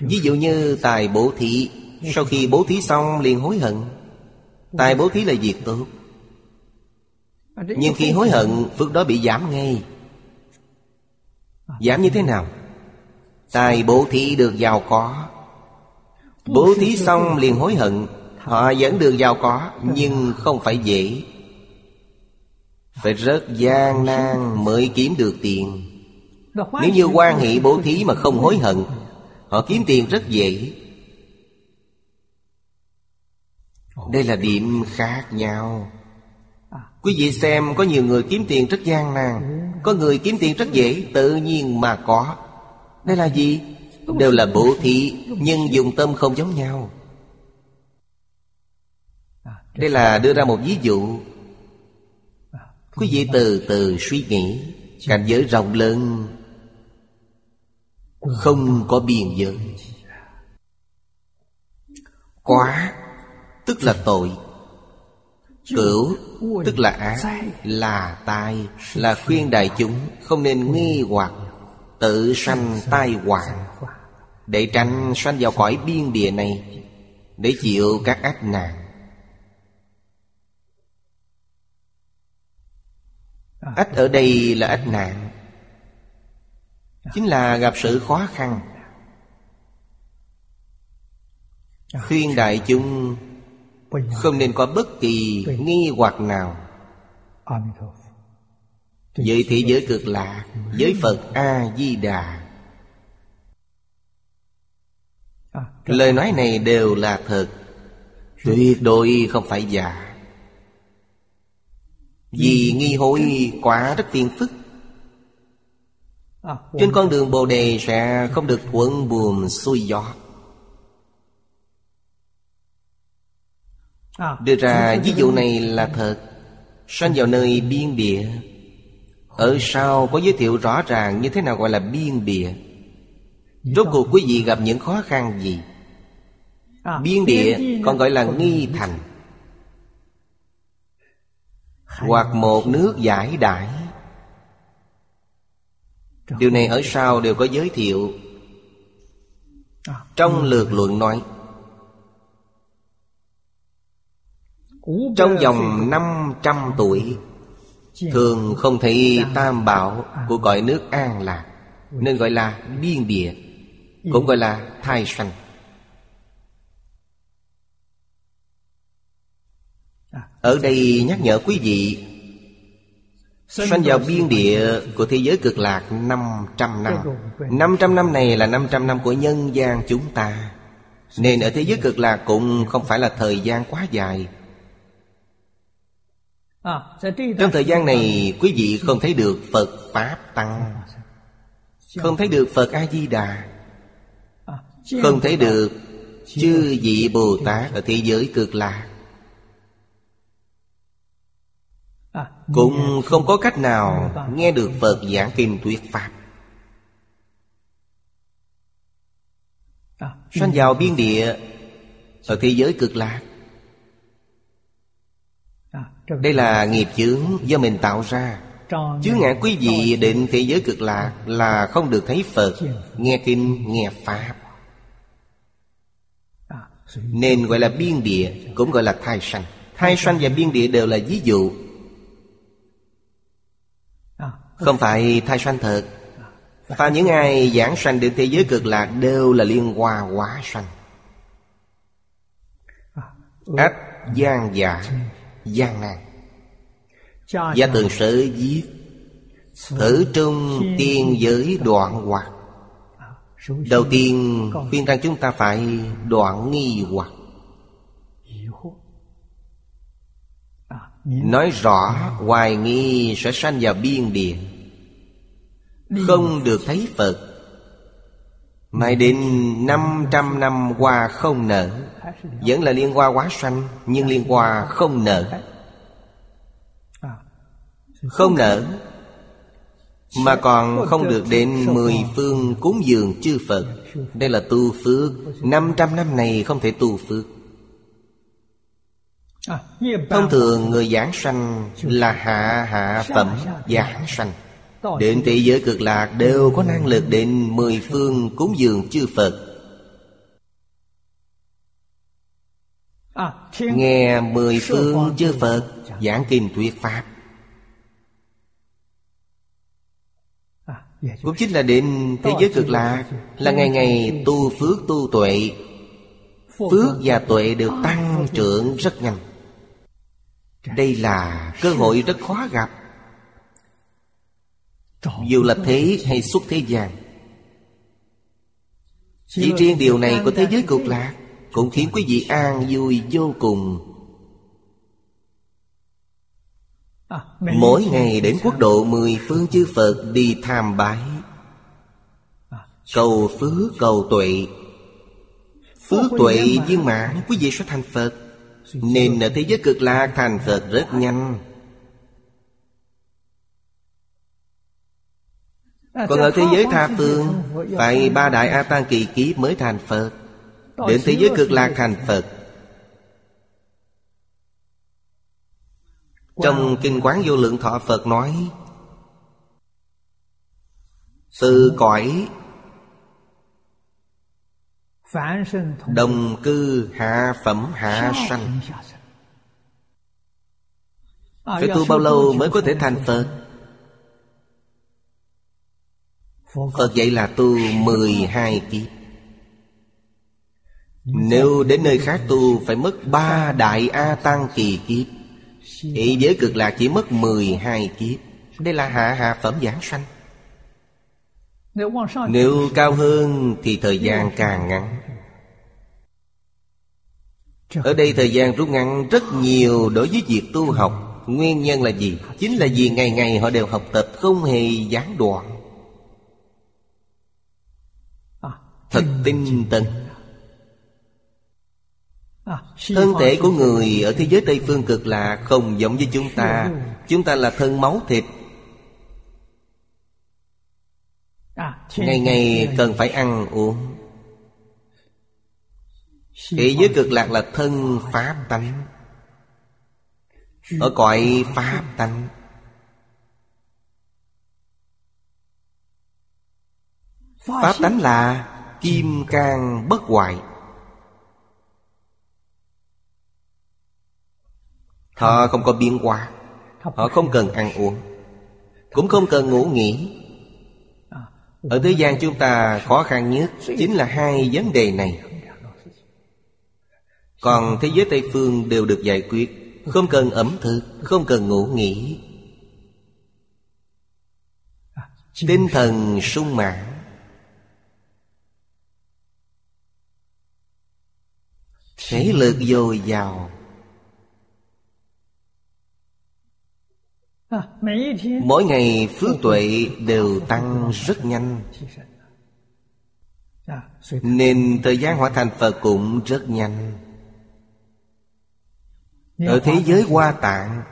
Ví dụ như tài bố thí. Sau khi bố thí xong liền hối hận. Tài bố thí là việc tốt nhưng khi hối hận Phước đó bị giảm ngay. Giảm như thế nào? Tài bố thí được giàu có. Bố thí xong liền hối hận. Họ vẫn được giàu có Nhưng không phải dễ. Phải rất gian nan mới kiếm được tiền. Nếu như quan hệ bố thí mà không hối hận Họ kiếm tiền rất dễ. Đây là điểm khác nhau Quý vị xem, có nhiều người kiếm tiền rất gian nan. Có người kiếm tiền rất dễ, Tự nhiên mà có. Đây là gì? Đều là bổ thị Nhưng dùng tâm không giống nhau. Đây là đưa ra một ví dụ. Quý vị từ từ suy nghĩ, Cảnh giới rộng lớn, Không có biên giới. Quá, Tức là tội. Cửu Tức là ác Là tai Là khuyên đại chúng Không nên nghi hoặc Tự sanh tai họa. Để tránh sanh vào cõi biên địa này Để chịu các ách nạn. Ách ở đây là ách nạn. Chính là gặp sự khó khăn. Khuyên đại chúng Không nên có bất kỳ nghi hoặc nào. Với thế giới cực lạ Với Phật A-di-đà. Lời nói này đều là thật. Tuyệt đối không phải giả. Vì nghi hối quả rất phiền phức. Trên con đường Bồ Đề sẽ không được thuận buồm xuôi gió Đưa ra ví dụ này là thật. Sanh vào nơi biên địa Ở sau có giới thiệu rõ ràng như thế nào gọi là biên địa Rốt cuộc quý vị gặp những khó khăn gì? Biên địa còn gọi là nghi thành. Hoặc một nước giải đãi Điều này ở sau đều có giới thiệu. Trong lược luận nói Trong vòng 500 tuổi Thường không thấy tam bảo của cõi nước an lạc Nên gọi là biên địa Cũng gọi là thai sanh. Ở đây nhắc nhở quý vị Sanh vào biên địa của thế giới cực lạc 500 năm. 500 năm này là 500 năm của nhân gian chúng ta Nên ở thế giới cực lạc cũng không phải là thời gian quá dài Trong thời gian này quý vị không thấy được Phật Pháp Tăng. Không thấy được Phật A-di-đà Không thấy được chư vị Bồ Tát ở thế giới cực lạc. Cũng không có cách nào nghe được Phật. giảng kinh thuyết Pháp. Sanh vào biên địa Ở thế giới cực lạc Đây là nghiệp chướng do mình tạo ra. Chướng ngại quý vị định thế giới cực lạc Là không được thấy Phật Nghe kinh, nghe Pháp. Nên gọi là biên địa Cũng gọi là thai sanh. Thai sanh và biên địa đều là ví dụ. Không phải thai sanh thật. Và những ai giảng sanh đến thế giới cực lạc Đều là liên hoa quá sanh. Ách gian giả gian nan. Gia tường sở viết Thử trung tiên giới đoạn hoặc. Đầu tiên khuyên rằng chúng ta phải đoạn nghi hoặc. Nói rõ hoài nghi sẽ sanh vào biên địa. Không được thấy Phật. Mãi đến 500 năm qua không nở vẫn là liên hoa quá sanh, Nhưng liên hoa không nở. Không nở, Mà còn không được đến mười phương cúng dường chư Phật. Đây là tu phước. 500 năm này không thể tu phước. Thông thường người giảng sanh là hạ hạ phẩm giảng sanh. Đến thế giới cực lạc đều có năng lực đến mười phương cúng dường chư Phật. Nghe mười phương chư Phật giảng kinh thuyết Pháp. Cũng chính là đến thế giới cực lạc Là ngày ngày tu phước tu tuệ. Phước và tuệ đều tăng trưởng rất nhanh. Đây là cơ hội rất khó gặp. Dù là thế hay xuất thế gian Chỉ riêng điều này của thế giới cực lạc cũng khiến quý vị an vui vô cùng. Mỗi ngày đến quốc độ mười, phương chư Phật đi tham bái. Cầu phước, cầu tuệ. Phước tuệ viên mãn quý vị sẽ thành Phật. Nên ở thế giới cực lạc thành Phật rất nhanh. Còn ở thế giới tha phương, Phải ba đại A Tăng kỳ kiếp mới thành Phật. Đến thế giới cực lạc thành Phật. Trong Kinh Quán Vô Lượng Thọ Phật nói Từ cõi Đồng cư hạ phẩm hạ sanh. Phải tu bao lâu mới có thể thành Phật? Phật dạy là tu 12 kiếp nếu đến nơi khác tu Phải mất ba đại A Tăng kỳ kiếp. Ý giới cực lạc chỉ mất 12 kiếp. Đây là hạ hạ phẩm giảng sanh. Nếu cao hơn thì thời gian càng ngắn. Ở đây thời gian rút ngắn rất nhiều đối với việc tu học. Nguyên nhân là gì? Chính là vì ngày ngày họ đều học tập không hề gián đoạn. Thật tinh tấn. Thân thể của người ở thế giới Tây Phương cực là không giống với chúng ta. Chúng ta là thân máu thịt. Ngày ngày cần phải ăn uống. Thế giới cực lạc là thân Pháp tánh. Ở cõi Pháp tánh. Pháp tánh là Kim can bất hoại Họ không có biến hóa. Họ không cần ăn uống. Cũng không cần ngủ nghỉ. Ở thế gian chúng ta khó khăn nhất Chính là hai vấn đề này. Còn thế giới Tây Phương đều được giải quyết. Không cần ẩm thực Không cần ngủ nghỉ. Tinh thần sung mãn. Thể lực dồi dào Mỗi ngày phước tuệ đều tăng rất nhanh. Nên thời gian hóa thành Phật cũng rất nhanh. Ở thế giới hoa tạng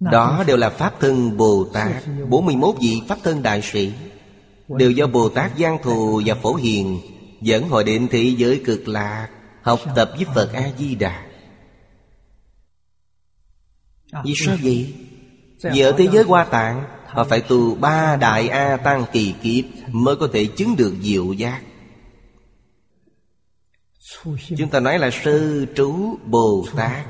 Đó đều là Pháp thân Bồ Tát. 41 vị Pháp thân Đại Sĩ Đều do Bồ Tát Giang Thù và Phổ Hiền Dẫn họ đến thế giới cực lạc Học tập với Phật A-di-đà vì sao vậy? Vì ở thế giới hoa tạng Họ phải tu ba đại A Tăng kỳ kiếp Mới có thể chứng được diệu giác. Chúng ta nói là sơ trú Bồ Tát.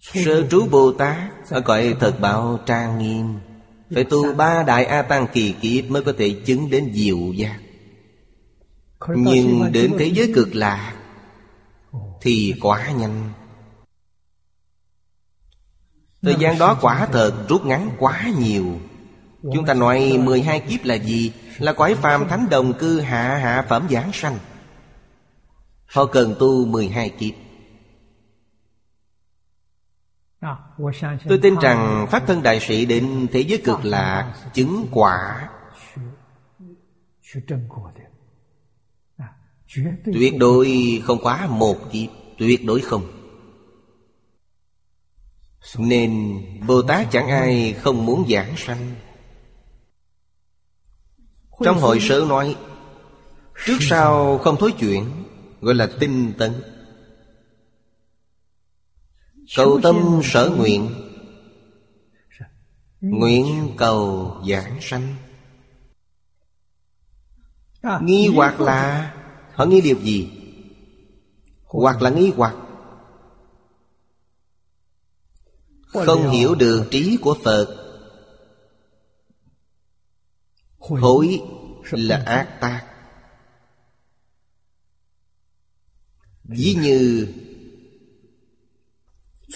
Sơ trú Bồ Tát Ở cõi thật bảo trang nghiêm. Phải tu ba đại A Tăng kỳ kiếp Mới có thể chứng đến diệu giác. Nhưng đến thế giới cực lạc Thì quá nhanh Thời gian đó quả thật rút ngắn quá nhiều. Chúng ta nói 12 kiếp là gì? Là quái phàm thánh đồng cư hạ hạ phẩm giảng sanh. Họ cần tu 12 kiếp. Tôi tin rằng Pháp thân đại sĩ đến thế giới cực lạc Chứng quả. Tuyệt đối không quá một kiếp. Tuyệt đối không nên Bồ Tát chẳng ai không muốn giảng sanh. Trong hội sớ nói Trước sau không thối chuyện Gọi là tinh tấn. Cầu tâm sở nguyện Nguyện cầu giảng sanh. Nghi hoặc là Họ nghi điều gì? Hoặc là nghi hoặc Không hiểu được trí của Phật. Hối là ác tác. Ví như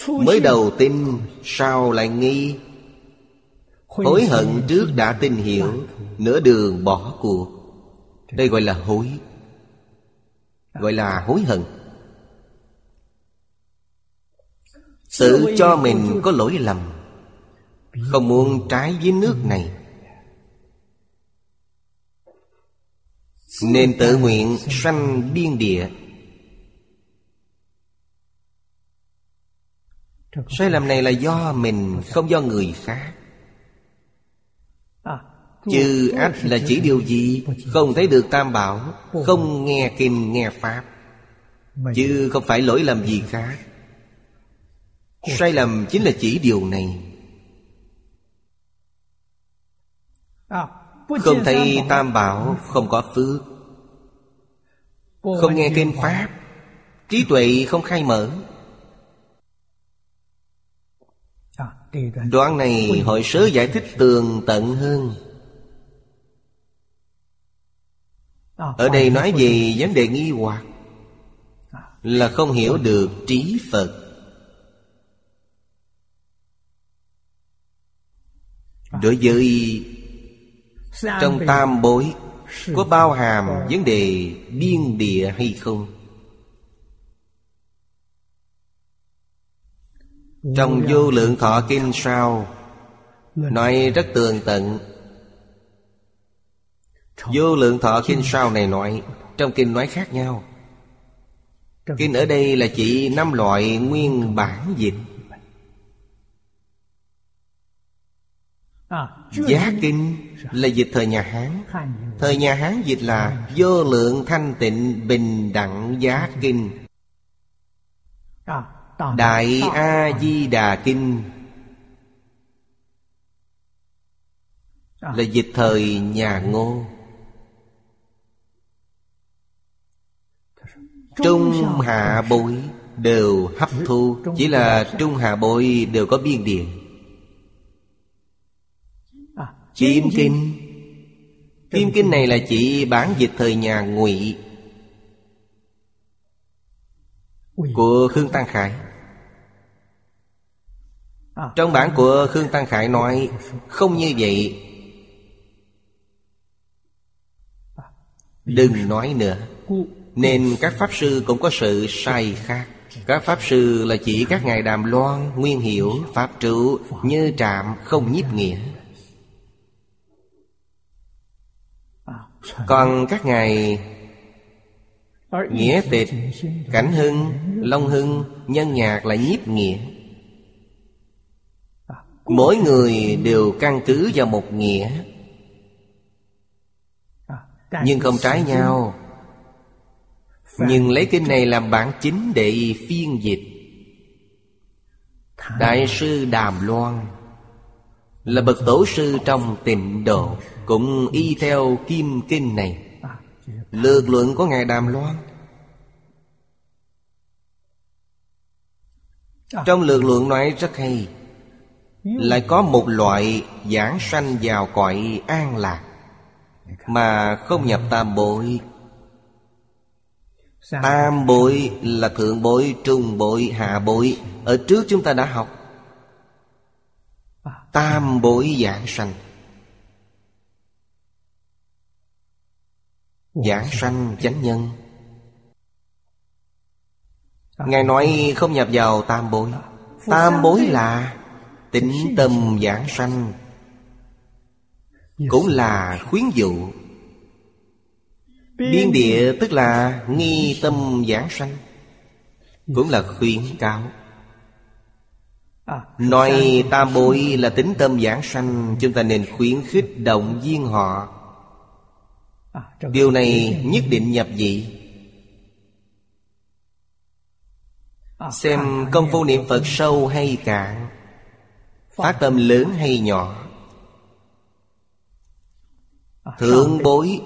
Mới đầu tin Sao lại nghi? Hối hận trước đã tin hiểu Nửa đường bỏ cuộc. Đây gọi là hối. Gọi là hối hận Tự cho mình có lỗi lầm. Không muốn trái với nước này. Nên tự nguyện sanh biên địa. Sai lầm này là do mình, Không do người khác. Chư ách là chỉ điều gì? Không thấy được tam bảo, Không nghe kinh, nghe pháp. Chứ không phải lỗi lầm gì khác. Sai lầm chính là chỉ điều này. Không thấy tam bảo, Không có phước. Không nghe kinh pháp, Trí tuệ không khai mở. Đoạn này hội sớ giải thích tường tận hơn. Ở đây nói về vấn đề nghi hoặc Là không hiểu được trí Phật. Đối với Trong tam bối, Có bao hàm vấn đề biên địa hay không? Trong vô lượng thọ kinh sao, Nói rất tường tận. Vô lượng thọ kinh sao này nói, Trong kinh nói khác nhau. Kinh ở đây là chỉ năm loại nguyên bản dịch. Giá kinh là dịch thời nhà Hán. Thời nhà Hán dịch là Vô lượng thanh tịnh bình đẳng giá kinh Đại A-di-đà kinh Là dịch thời nhà ngô. Trung hạ bối đều hấp thu. Chỉ là trung hạ bối đều có biên địa Kim kinh. Kim kinh này là chỉ bản dịch thời nhà ngụy. Của Khương Tăng Khải. Trong bản của Khương Tăng Khải nói Không như vậy. Đừng nói nữa. Nên các Pháp Sư cũng có sự sai khác. Các Pháp Sư là chỉ các ngài đàm loan Nguyên hiểu, Pháp trụ Như trạm không nhiếp nghĩa Còn các ngài Nghĩa tịch Cảnh hưng Long hưng Nhân nhạc là nhiếp nghĩa. Mỗi người đều căn cứ vào một nghĩa. Nhưng không trái nhau. Nhưng lấy kinh này làm bản chính để phiên dịch. Đại sư Đàm Loan Là bậc tổ sư trong tịnh độ cũng y theo kim kinh này. Lược luận của Ngài Đàm Loan. Trong lược luận nói rất hay Lại có một loại giảng sanh vào cõi an lạc Mà không nhập tam bội Tam bội là thượng bội, trung bội, hạ bội Ở trước chúng ta đã học. Tam bội giảng sanh. Giảng sanh chánh nhân. Ngài nói không nhập vào tam bối. Tam bối là Tĩnh tâm giảng sanh. Cũng là khuyến dụ. Biên địa tức là nghi tâm giảng sanh. Cũng là khuyến cáo. Nói tam bối là tính tâm giảng sanh Chúng ta nên khuyến khích động viên họ Điều này nhất định nhập dị Xem công phu niệm Phật sâu hay cạn Phát tâm lớn hay nhỏ. Thượng bối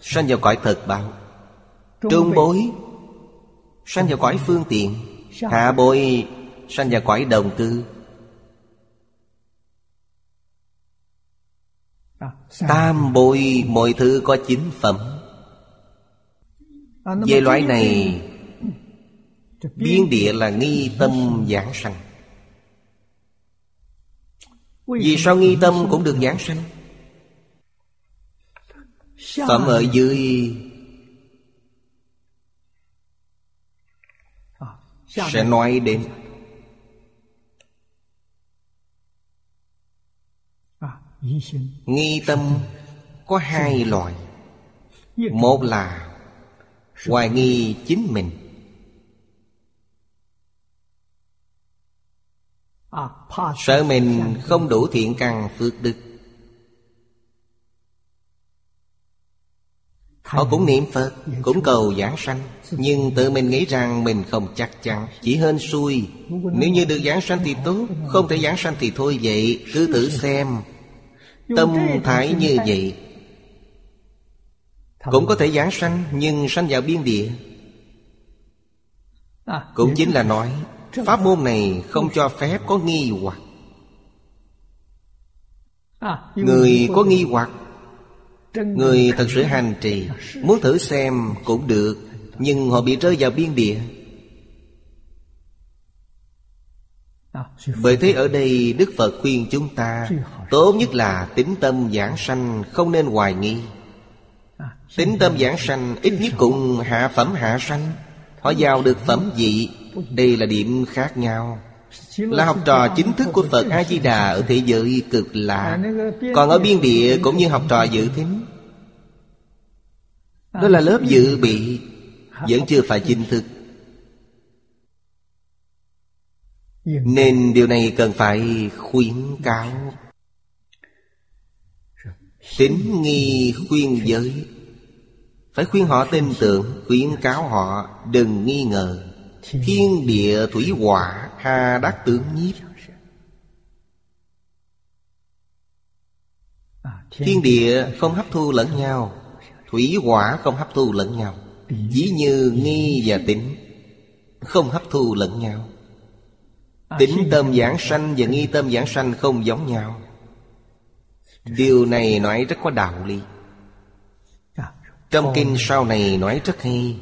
Sanh vào cõi thật báo Trung bối. Sanh vào cõi phương tiện. Hạ bối Sanh vào cõi đồng cư Tam bối mọi thứ có chính phẩm. Về loại này Biên địa là nghi tâm giảng sanh. Vì sao nghi tâm cũng được giảng sanh? Phẩm ở dưới Sẽ nói đến Nghi tâm có hai loại Một là Hoài nghi chính mình. Sợ mình không đủ thiện căn phước đức. Họ cũng niệm Phật Cũng cầu giảng sanh. Nhưng tự mình nghĩ rằng mình không chắc chắn Chỉ hên xui. Nếu như được giảng sanh thì tốt Không thể giảng sanh thì thôi vậy. Cứ tự xem Tâm thái như vậy. Cũng có thể giảng sanh Nhưng sanh vào biên địa. Cũng chính là nói Pháp môn này không cho phép có nghi hoặc. Người có nghi hoặc Người thật sự hành trì Muốn thử xem cũng được Nhưng họ bị rơi vào biên địa Bởi thế ở đây Đức Phật khuyên chúng ta Tốt nhất là tính tâm giảng sanh Không nên hoài nghi. Tính tâm giảng sanh Ít nhất cũng hạ phẩm hạ sanh. Họ vào được phẩm vị Đây là điểm khác nhau. Là học trò chính thức của Phật A-di-đà Ở thế giới cực lạ. Còn ở biên địa cũng như học trò dự thính. Đó là lớp dự bị Vẫn chưa phải chính thức Nên điều này cần phải khuyến cáo. Tính nghi khuyên giới. Phải khuyên họ tin tưởng Khuyến cáo họ đừng nghi ngờ. Thiên địa thủy hỏa Hà đắc tướng nhiếp. Thiên địa không hấp thu lẫn nhau Thủy hỏa không hấp thu lẫn nhau. Chỉ như nghi và tính Không hấp thu lẫn nhau Tính tâm giảng sanh và nghi tâm giảng sanh không giống nhau. Điều này nói rất có đạo lý. Trong kinh sau này nói rất hay.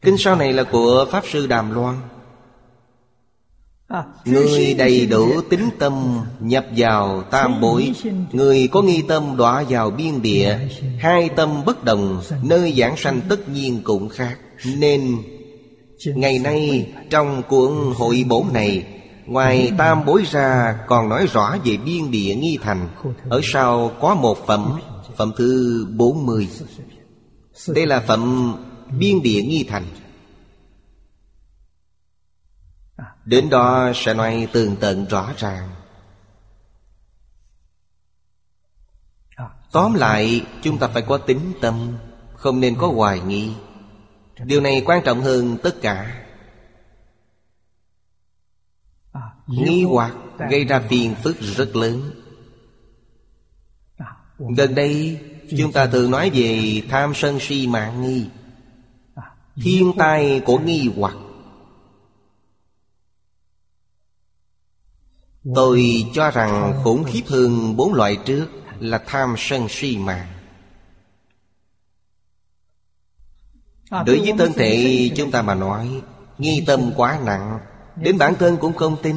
Kinh sau này là của Pháp Sư Đàm Loan. Người đầy đủ tính tâm nhập vào tam bối. Người có nghi tâm đọa vào biên địa Hai tâm bất đồng Nơi giảng sanh tất nhiên cũng khác. Nên Ngày nay trong cuốn hội bổn này Ngoài tam bối ra còn nói rõ về biên địa nghi thành. Ở sau có một phẩm Phẩm thứ 40 Đây là phẩm biên địa nghi thành. Đến đó sẽ nói tường tận rõ ràng. Tóm lại chúng ta phải có tính tâm Không nên có hoài nghi Điều này quan trọng hơn tất cả. Nghi hoặc gây ra phiền phức rất lớn. Gần đây chúng ta thường nói về tham sân si mạng nghi. Thiên tai của nghi hoặc. Tôi cho rằng khủng khiếp hơn bốn loại trước Là tham sân si mạng Đối với thân thể chúng ta mà nói Nghi tâm quá nặng Đến bản thân cũng không tin.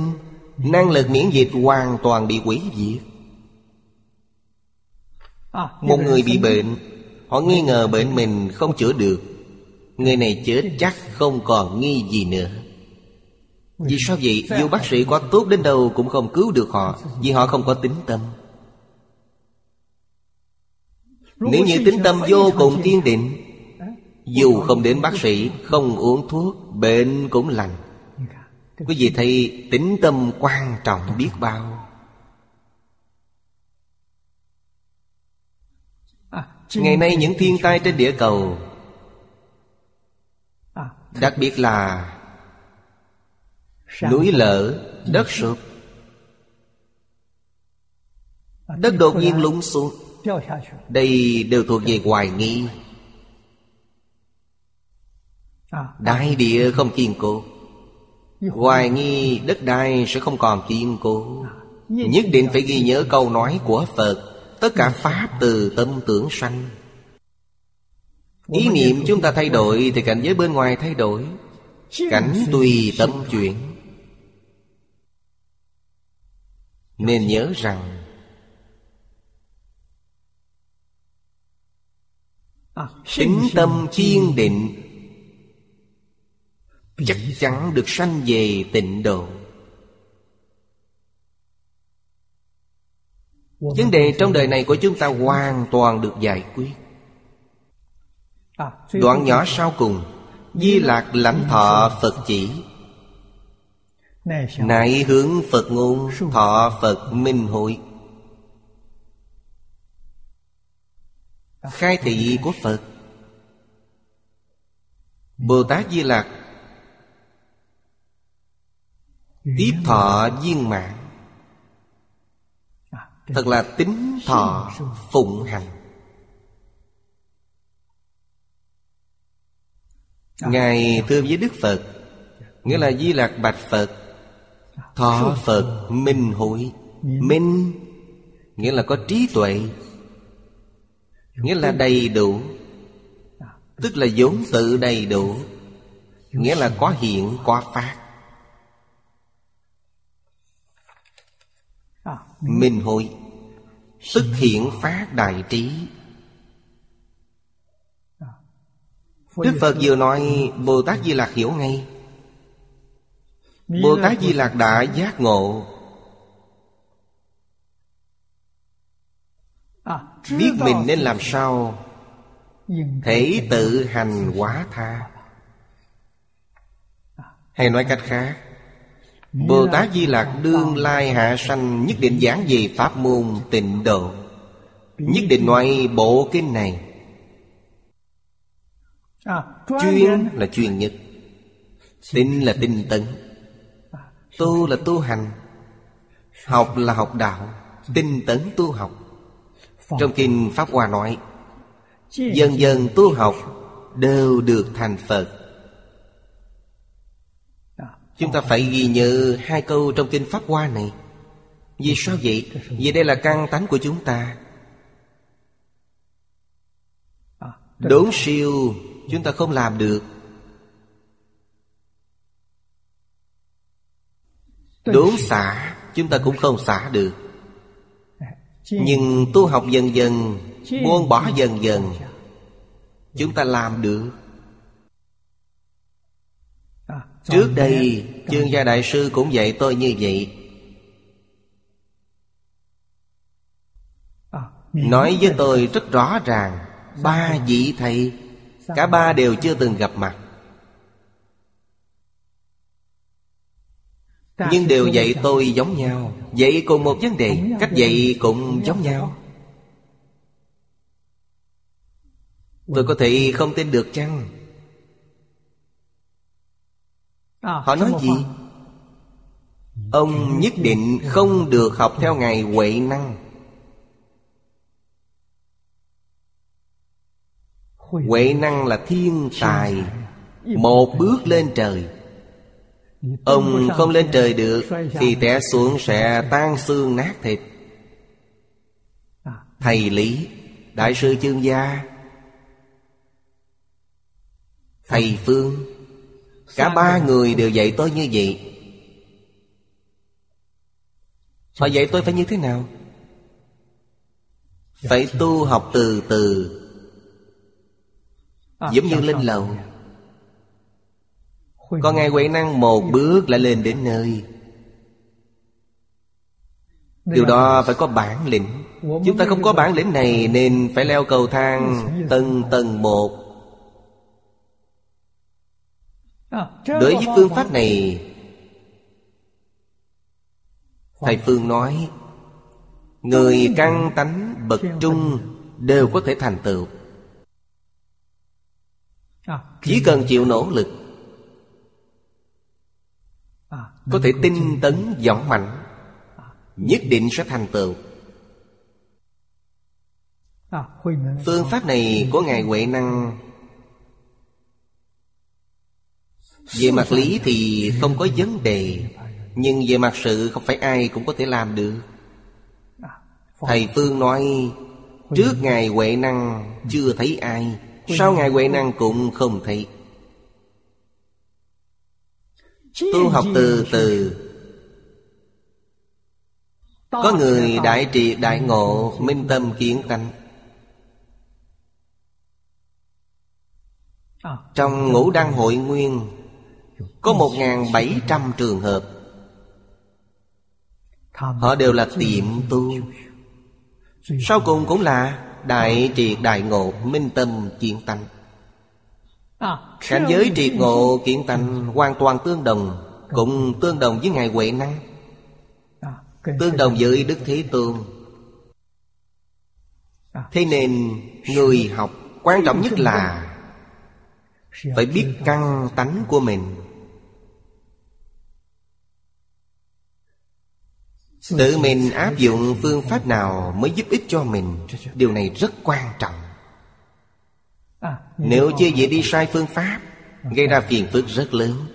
Năng lực miễn dịch hoàn toàn bị quỷ diệt. Một người bị bệnh Họ nghi ngờ bệnh mình không chữa được. Người này chết chắc không còn nghi gì nữa. Vì sao vậy? Dù bác sĩ có tốt đến đâu cũng không cứu được họ Vì họ không có tính tâm. Nếu như tính tâm vô cùng kiên định dù không đến bác sĩ Không uống thuốc Bệnh cũng lành. Quý vị thấy tính tâm quan trọng biết bao. Ngày nay những thiên tai trên địa cầu Đặc biệt là Núi lở, đất sụp Đất đột nhiên lún xuống. Đây đều thuộc về hoài nghi. Đại địa không kiên cố. Hoài nghi đất đai sẽ không còn kiên cố. Nhất định phải ghi nhớ câu nói của Phật. Tất cả Pháp từ tâm tưởng sanh. Ý niệm chúng ta thay đổi Thì cảnh giới bên ngoài thay đổi. Cảnh tùy tâm chuyển. Nên nhớ rằng Tính tâm kiên định Chắc chắn được sanh về tịnh độ. Vấn đề trong đời này của chúng ta hoàn toàn được giải quyết. Đoạn nhỏ sau cùng. Di lạc lãnh thọ Phật chỉ. Nại hướng Phật ngôn Thọ Phật minh hội. Khai thị của Phật. Bồ Tát Di Lặc Tiếp thọ viên mạng Thật là tính thọ phụng hành. Ngài thưa với Đức Phật Nghĩa là Di Lạc Bạch Phật Thọ Phật minh hội Minh. Nghĩa là có trí tuệ Nghĩa là đầy đủ Tức là vốn tự đầy đủ Nghĩa là có hiện có phát Minh hội Tức hiện phát đại trí. Đức Phật vừa nói Bồ Tát Di Lạc hiểu ngay. Bồ Tát Di Lạc đã giác ngộ. Biết mình nên làm sao? Thể tự hành quá tha. Hay nói cách khác Bồ Tát Di Lạc đương lai hạ sanh Nhất định giảng về pháp môn tịnh độ. Nhất định nói bộ kinh này. Chuyên là chuyên nhất. Tinh là tinh tấn. Tu là tu hành. Học là học đạo. Tinh tấn tu học. Trong kinh Pháp Hoa nói Dần dần tu học Đều được thành Phật Chúng ta phải ghi nhớ hai câu trong kinh Pháp Hoa này. Vì sao vậy? Vì đây là căn tánh của chúng ta. Đốn siêu, Chúng ta không làm được. Đốn xả, Chúng ta cũng không xả được. Nhưng tu học dần dần, Buông bỏ dần dần, Chúng ta làm được. Trước đây Chương gia đại sư cũng dạy tôi như vậy. Nói với tôi rất rõ ràng Ba vị thầy Cả ba đều chưa từng gặp mặt. Nhưng đều dạy tôi giống nhau. Dạy cùng một vấn đề Cách dạy cũng giống nhau. Tôi có thể không tin được chăng Họ nói gì? Ông nhất định không được học theo Ngài Huệ Năng. Huệ năng là thiên tài. Một bước lên trời. Ông không lên trời được Thì té xuống sẽ tan xương nát thịt. Thầy Lý Đại sư chương gia. Thầy Phương Cả ba người đều dạy tôi như vậy. Họ dạy tôi phải như thế nào? Phải tu học từ từ Giống như lên lầu. Còn Ngài Huệ Năng một bước lại lên đến nơi. Điều đó phải có bản lĩnh. Chúng ta không có bản lĩnh này Nên phải leo cầu thang tầng tầng một Đối với phương pháp này Thầy Phương nói Người căn tánh bậc trung Đều có thể thành tựu. Chỉ cần chịu nỗ lực Có thể tinh tấn dõng mạnh Nhất định sẽ thành tựu. Phương pháp này của Ngài Huệ Năng Về mặt lý thì không có vấn đề, Nhưng về mặt sự không phải ai cũng có thể làm được. Thầy Phương nói, Trước Ngài Huệ Năng chưa thấy ai, sau Ngài Huệ Năng cũng không thấy. Tu học từ từ. Có người đại trị đại ngộ, Minh tâm kiến tánh. Trong ngũ đăng hội nguyên có một bảy trăm trường hợp. Họ đều là tiệm tu. Sau cùng cũng là Đại triệt đại ngộ Minh tâm chiến tánh. Cảnh giới triệt ngộ kiện tành hoàn toàn tương đồng, Cũng tương đồng với Ngài Huệ Năng. Tương đồng với Đức Thế Tôn. Thế nên, người học quan trọng nhất là Phải biết căn tánh của mình. Tự mình áp dụng phương pháp nào mới giúp ích cho mình? Điều này rất quan trọng. Nếu chưa dễ đi sai phương pháp, Gây ra phiền phức rất lớn.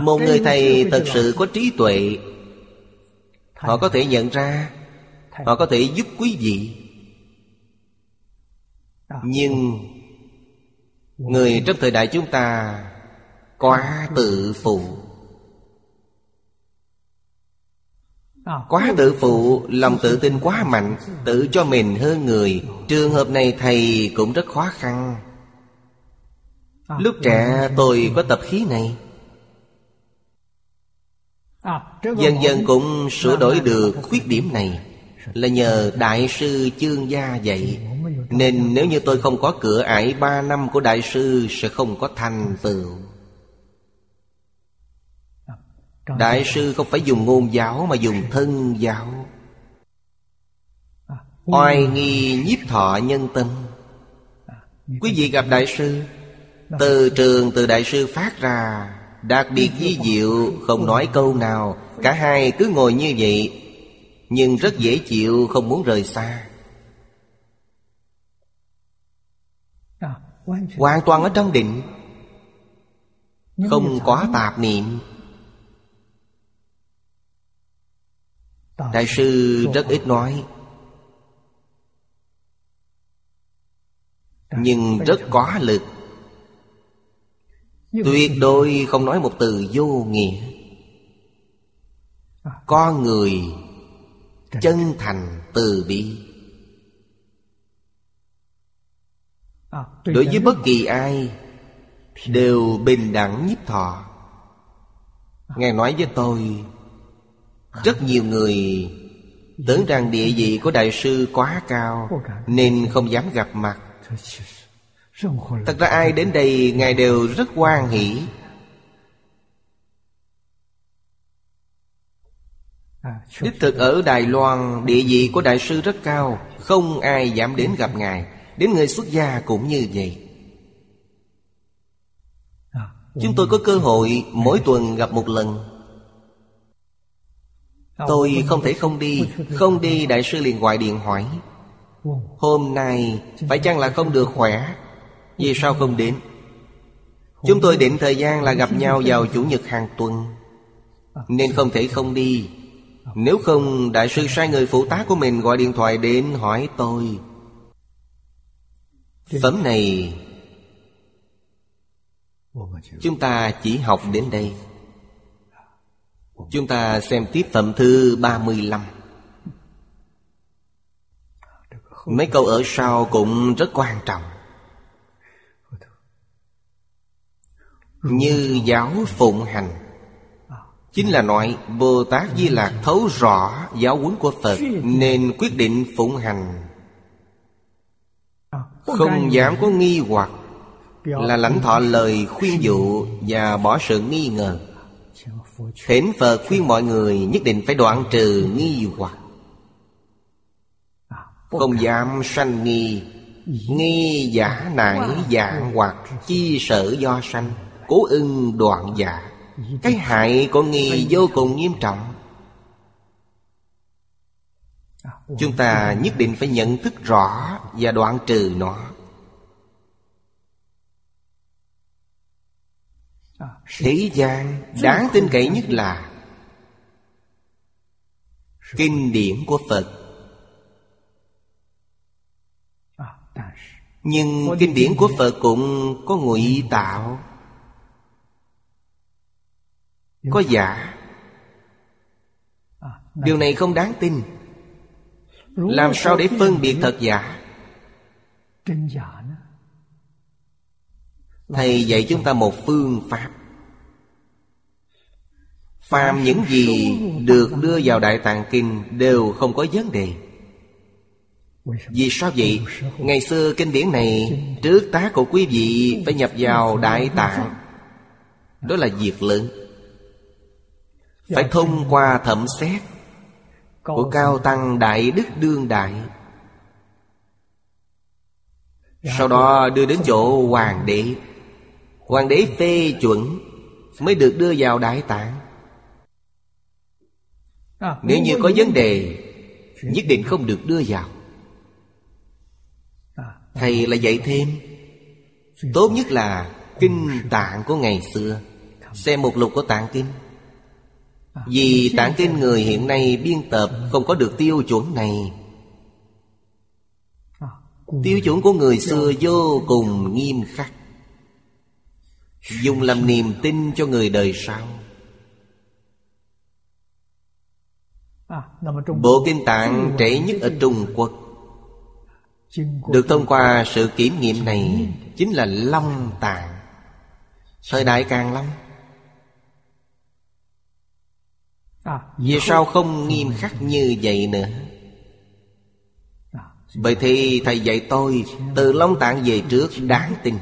Một người thầy thật sự có trí tuệ, Họ có thể nhận ra, Họ có thể giúp quý vị. Nhưng Người trong thời đại chúng ta Quá tự phụ. Quá tự phụ Lòng tự tin quá mạnh Tự cho mình hơn người. Trường hợp này thầy cũng rất khó khăn. Lúc trẻ tôi có tập khí này. Dần dần cũng sửa đổi được khuyết điểm này. Là nhờ Đại sư Chương Gia dạy. Nên nếu như tôi không có cửa ải ba năm của Đại sư Sẽ không có thành tựu Đại sư không phải dùng ngôn giáo Mà dùng thân giáo? Oai nghi nhiếp thọ nhân tâm. Quý vị gặp Đại sư. Từ trường từ Đại sư phát ra Đặc biệt di diệu Không nói câu nào. Cả hai cứ ngồi như vậy Nhưng rất dễ chịu Không muốn rời xa. Hoàn toàn ở trong định. Không có tạp niệm Đại sư rất ít nói. Nhưng rất có lực. Tuyệt đối không nói một từ vô nghĩa. Con người chân thành từ bi. Đối với bất kỳ ai Đều bình đẳng nhiếp thọ. Ngài nói với tôi rất nhiều người Tưởng rằng địa vị của đại sư quá cao, Nên không dám gặp mặt. Thật ra ai đến đây, Ngài đều rất hoan hỷ. Đích thực ở Đài Loan, Địa vị của Đại sư rất cao, Không ai dám đến gặp Ngài. Đến người xuất gia cũng như vậy. Chúng tôi có cơ hội Mỗi tuần gặp một lần. Tôi không thể không đi Không đi Đại sư liền gọi điện hỏi. Hôm nay, Phải chăng là không được khỏe? Vì sao không đến? Chúng tôi định thời gian là gặp nhau vào Chủ nhật hàng tuần, Nên không thể không đi. Nếu không, Đại sư sai người phụ tá của mình gọi điện thoại đến hỏi tôi. Phẩm này, Chúng ta chỉ học đến đây. Chúng ta xem tiếp phẩm thư 35 Mấy câu ở sau cũng rất quan trọng. Như giáo phụng hành, Chính là nói Bồ Tát Di Lạc thấu rõ giáo huấn của Phật Nên quyết định phụng hành. Không dám có nghi hoặc Là lãnh thọ lời khuyên dụ Và bỏ sự nghi ngờ. Thỉnh Phật khuyên mọi người nhất định phải đoạn trừ nghi hoặc. Không dám sanh nghi. Nghi giả nải dạng hoặc chi sở do sanh. Cố ưng đoạn giả. Cái hại của nghi vô cùng nghiêm trọng. Chúng ta nhất định phải nhận thức rõ Và đoạn trừ nó. Thế gian đáng tin cậy nhất là Kinh điển của Phật. Nhưng kinh điển của Phật cũng có ngụy tạo. Có giả. Điều này không đáng tin. Làm sao để phân biệt thật giả? Thầy dạy chúng ta một phương pháp. Phàm, những gì được đưa vào Đại Tạng Kinh Đều không có vấn đề. Vì sao vậy? Ngày xưa kinh điển này Trước tá của quý vị Phải nhập vào Đại Tạng. Đó là việc lớn. Phải thông qua thẩm xét Của Cao Tăng Đại Đức Đương Đại. Sau đó đưa đến chỗ Hoàng đế. Hoàng đế phê chuẩn Mới được đưa vào Đại Tạng. Nếu như có vấn đề Nhất định không được đưa vào. Thầy là dạy thêm. Tốt nhất là Kinh tạng của ngày xưa. Xem một lục của tạng kinh. Vì tạng kinh người hiện nay biên tập Không có được tiêu chuẩn này. Tiêu chuẩn của người xưa vô cùng nghiêm khắc. Dùng làm niềm tin cho người đời sau Bộ kinh tạng trễ nhất ở Trung Quốc. Được thông qua sự kiểm nghiệm này Chính là Long Tạng. Thời đại Càng Long Vì sao không? nghiêm khắc như vậy nữa? Bởi thì thầy dạy tôi Từ Long Tạng về trước đáng tin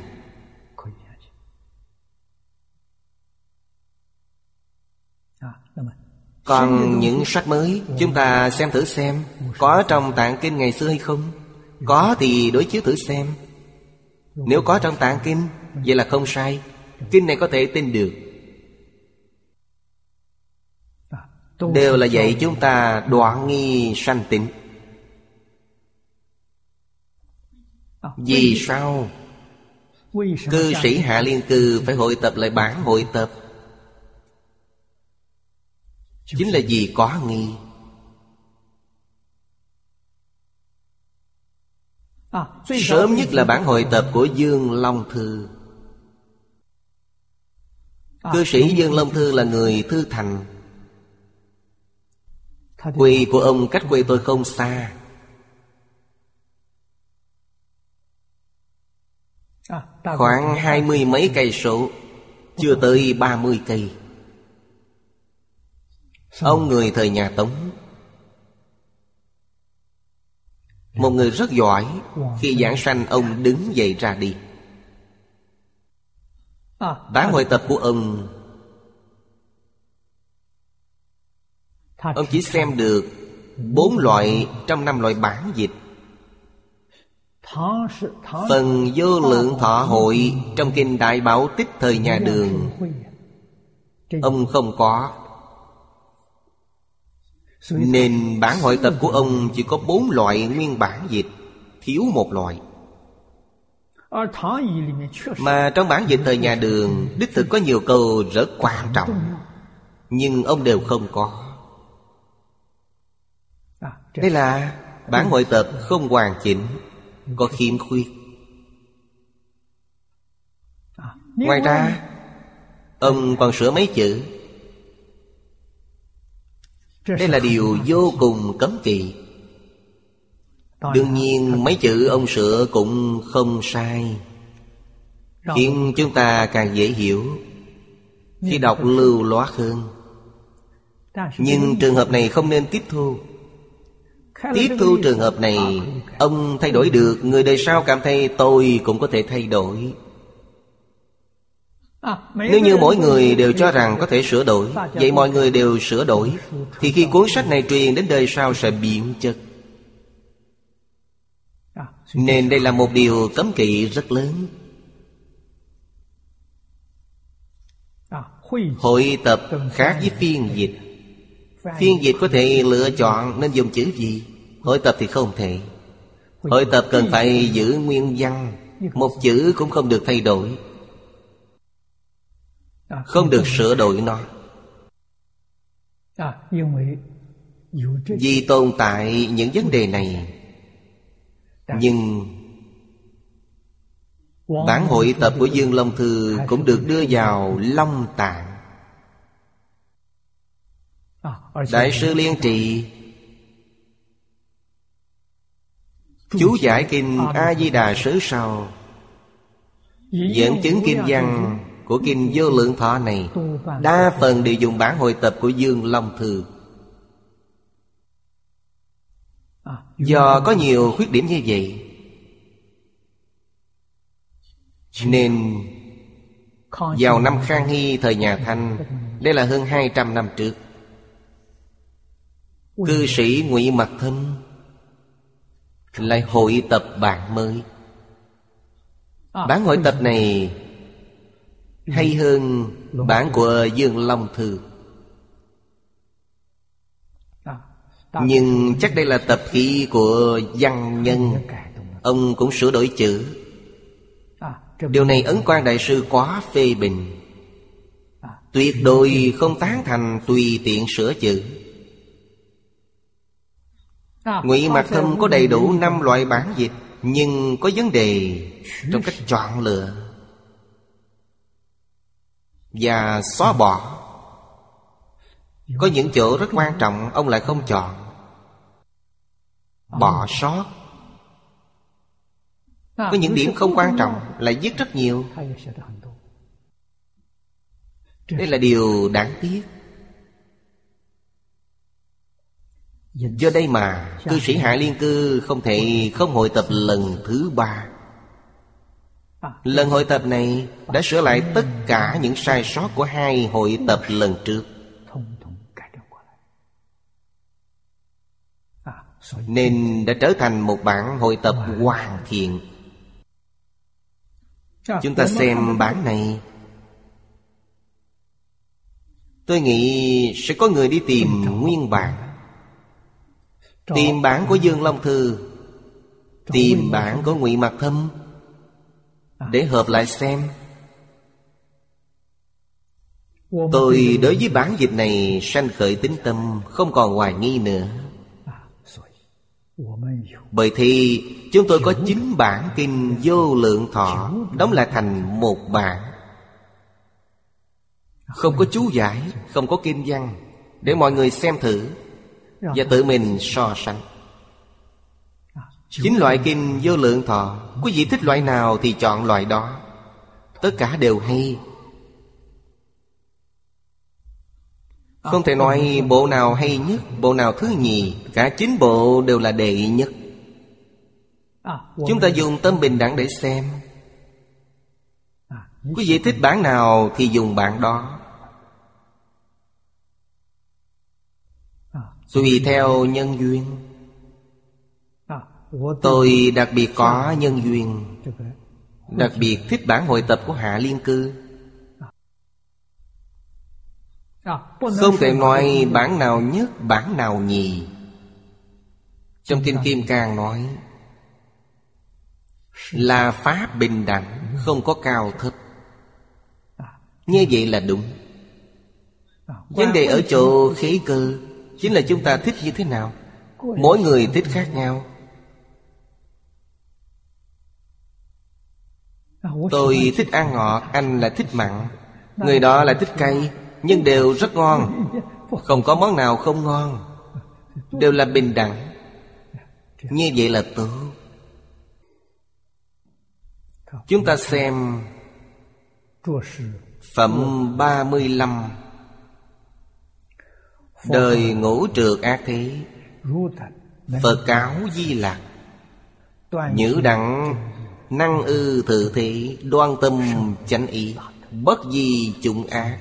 Còn những sách mới, Chúng ta xem thử xem, Có trong tạng kinh ngày xưa hay không? Có thì đối chiếu thử xem. Nếu có trong tạng kinh, Vậy là không sai. Kinh này có thể tin được. Đều là dạy chúng ta đoạn nghi sanh tịnh. Vì sao? Cư sĩ Hạ Liên Cư phải hội tập lại bản hội tập. Chính là vì có nghi. Sớm nhất là bản hội tập của Dương Long Thư. Cư sĩ Dương Long Thư là người thư thành. Quê của ông cách quê tôi không xa. Khoảng hai mươi mấy cây số Chưa tới ba mươi cây Ông người thời nhà Tống. Một người rất giỏi, Khi giảng sanh ông đứng dậy ra đi. Bản hội tập của ông Ông chỉ xem được Bốn loại trong năm loại bản dịch. Phần vô lượng thọ hội Trong kinh Đại Bảo Tích thời nhà đường, Ông không có. Nên bản hội tập của ông Chỉ có bốn loại nguyên bản dịch, Thiếu một loại. Mà trong bản dịch thời nhà đường Đích thực có nhiều câu rất quan trọng, Nhưng ông đều không có. Đây là bản hội tập không hoàn chỉnh, Có khiếm khuyết. Ngoài ra, Ông còn sửa mấy chữ. Đây là điều vô cùng cấm kỵ. Đương nhiên, mấy chữ ông sửa cũng không sai. Khiến chúng ta càng dễ hiểu Khi đọc lưu loát hơn. Nhưng trường hợp này không nên tiếp thu. Tiếp thu trường hợp này, Ông thay đổi được Người đời sau cảm thấy tôi cũng có thể thay đổi. Nếu như mỗi người đều cho rằng có thể sửa đổi, Vậy mọi người đều sửa đổi, Thì khi cuốn sách này truyền đến đời sau sẽ biến chất. Nên đây là một điều cấm kỵ rất lớn. Hội tập khác với phiên dịch. Phiên dịch có thể lựa chọn nên dùng chữ gì? Hội tập thì không thể. Hội tập cần phải giữ nguyên văn. Một chữ cũng không được thay đổi. Không được sửa đổi nó. Vì tồn tại những vấn đề này Nhưng Bản hội tập của Dương Long Thư Cũng được đưa vào Long Tạng. Đại sư Liên Trì Chú giải kinh A-di-đà sớ sau Dẫn chứng kinh văn của kinh vô lượng thọ này, Đa phần đều dùng bản hội tập của Dương Long Thư. Do có nhiều khuyết điểm như vậy, Nên Vào năm Khang Hy, thời nhà Thanh, Đây là hơn 200 năm trước, Cư sĩ ngụy mặc Thâm Lại hội tập bản mới. Bản hội tập này hay hơn bản của Dương Long Thư. Nhưng chắc đây là tập ký của văn nhân. Ông cũng sửa đổi chữ. Điều này Ấn quan Đại sư quá phê bình. Tuyệt đối không tán thành tùy tiện sửa chữ. Ngụy Mạc Thâm có đầy đủ năm loại bản dịch Nhưng có vấn đề trong cách chọn lựa và xóa bỏ. Có những chỗ rất quan trọng Ông lại không chọn. Bỏ sót. Có những điểm không quan trọng Lại viết rất nhiều. Đây là điều đáng tiếc. Do đây mà Cư sĩ Hạ Liên Cư không thể không hội tập lần thứ ba. Lần hội tập này đã sửa lại tất cả những sai sót của hai hội tập lần trước. Nên đã trở thành một bản hội tập hoàn thiện. Chúng ta xem bản này. Tôi nghĩ sẽ có người đi tìm nguyên bản. Tìm bản của Dương Long Thư. Tìm bản của Ngụy Mạc Thâm. Để hợp lại xem. Tôi đối với bản dịch này sanh khởi tính tâm, Không còn hoài nghi nữa. Bởi thì chúng tôi có chín bản kinh vô lượng thọ, Đóng lại thành một bản. Không có chú giải, Không có kinh văn, Để mọi người xem thử và tự mình so sánh. Chính loại kinh vô lượng thọ Quý vị thích loại nào thì chọn loại đó. Tất cả đều hay. Không thể nói bộ nào hay nhất Bộ nào thứ nhì Cả chín bộ đều là đệ nhất. Chúng ta dùng tâm bình đẳng để xem. Quý vị thích bản nào thì dùng bản đó. Tùy theo nhân duyên Tôi đặc biệt có nhân duyên Đặc biệt thích bản hội tập của Hạ Liên Cư. Không thể nói bản nào nhất, bản nào nhì. Trong Kinh Kim Cang nói Là Pháp bình đẳng, không có cao thấp. Như vậy là đúng. Vấn đề ở chỗ khí cơ Chính là chúng ta thích như thế nào. Mỗi người thích khác nhau. Tôi thích ăn ngọt Anh là thích mặn. Người đó lại thích cay Nhưng đều rất ngon. Không có món nào không ngon. Đều là bình đẳng. Như vậy là tốt. Chúng ta xem Phẩm 35 Đời ngũ trượt ác thế. Phật cáo di lạc Nhữ đặng Năng ư thử thị Đoan tâm chánh ý. Bất di chủng ác,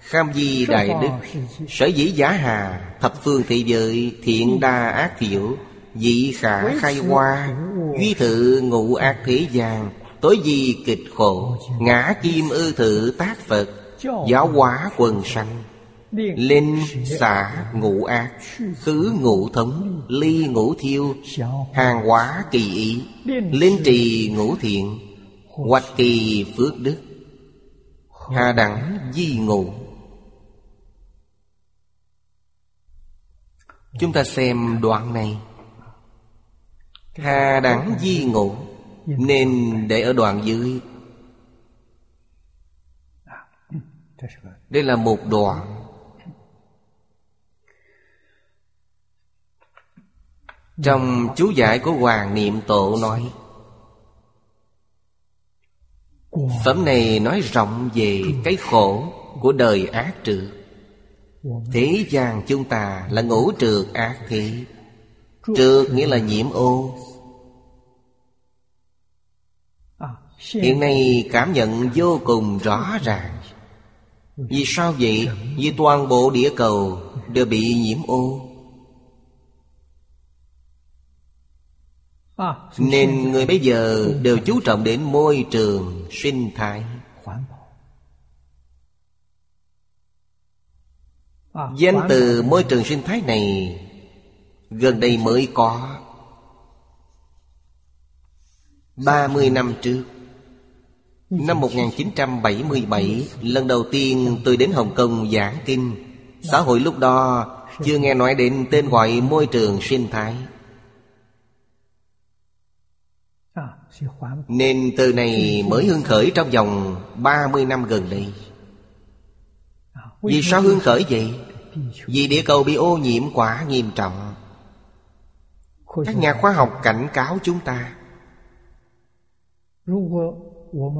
Kham di đại đức. Sở dĩ giả hà, Thập phương thị giới, Thiện đa ác thiểu Dị khả khai hoa, Duy thự ngụ ác thế gian. Tối di kịch khổ, Ngã kim ư thự tác Phật. Giáo hóa quần sanh. Linh xả ngũ ác Khứ ngũ thống Ly ngũ thiêu Hàng hóa kỳ ý. Linh trì ngũ thiện Hoạch kỳ phước đức. Hà đẳng di ngụ Chúng ta xem đoạn này. Hà đẳng di ngụ Nên để ở đoạn dưới. Đây là một đoạn Trong chú giải của Hoàng Niệm Tổ nói, Phẩm này nói rộng về cái khổ của đời ác trừ. Thế gian chúng ta là ngũ trượt ác thị Trượt nghĩa là nhiễm ô. Hiện nay cảm nhận vô cùng rõ ràng. Vì sao vậy? Vì toàn bộ địa cầu đều bị nhiễm ô. Nên người bây giờ đều chú trọng đến môi trường sinh thái. Danh từ môi trường sinh thái này Gần đây mới có 30 năm trước. Năm 1977 Lần đầu tiên tôi đến Hồng Kông giảng kinh. Xã hội lúc đó Chưa nghe nói đến tên gọi môi trường sinh thái. Nên từ này mới hương khởi trong vòng 30 năm gần đây. Vì sao hương khởi vậy? Vì địa cầu bị ô nhiễm quá nghiêm trọng. Các nhà khoa học cảnh cáo chúng ta,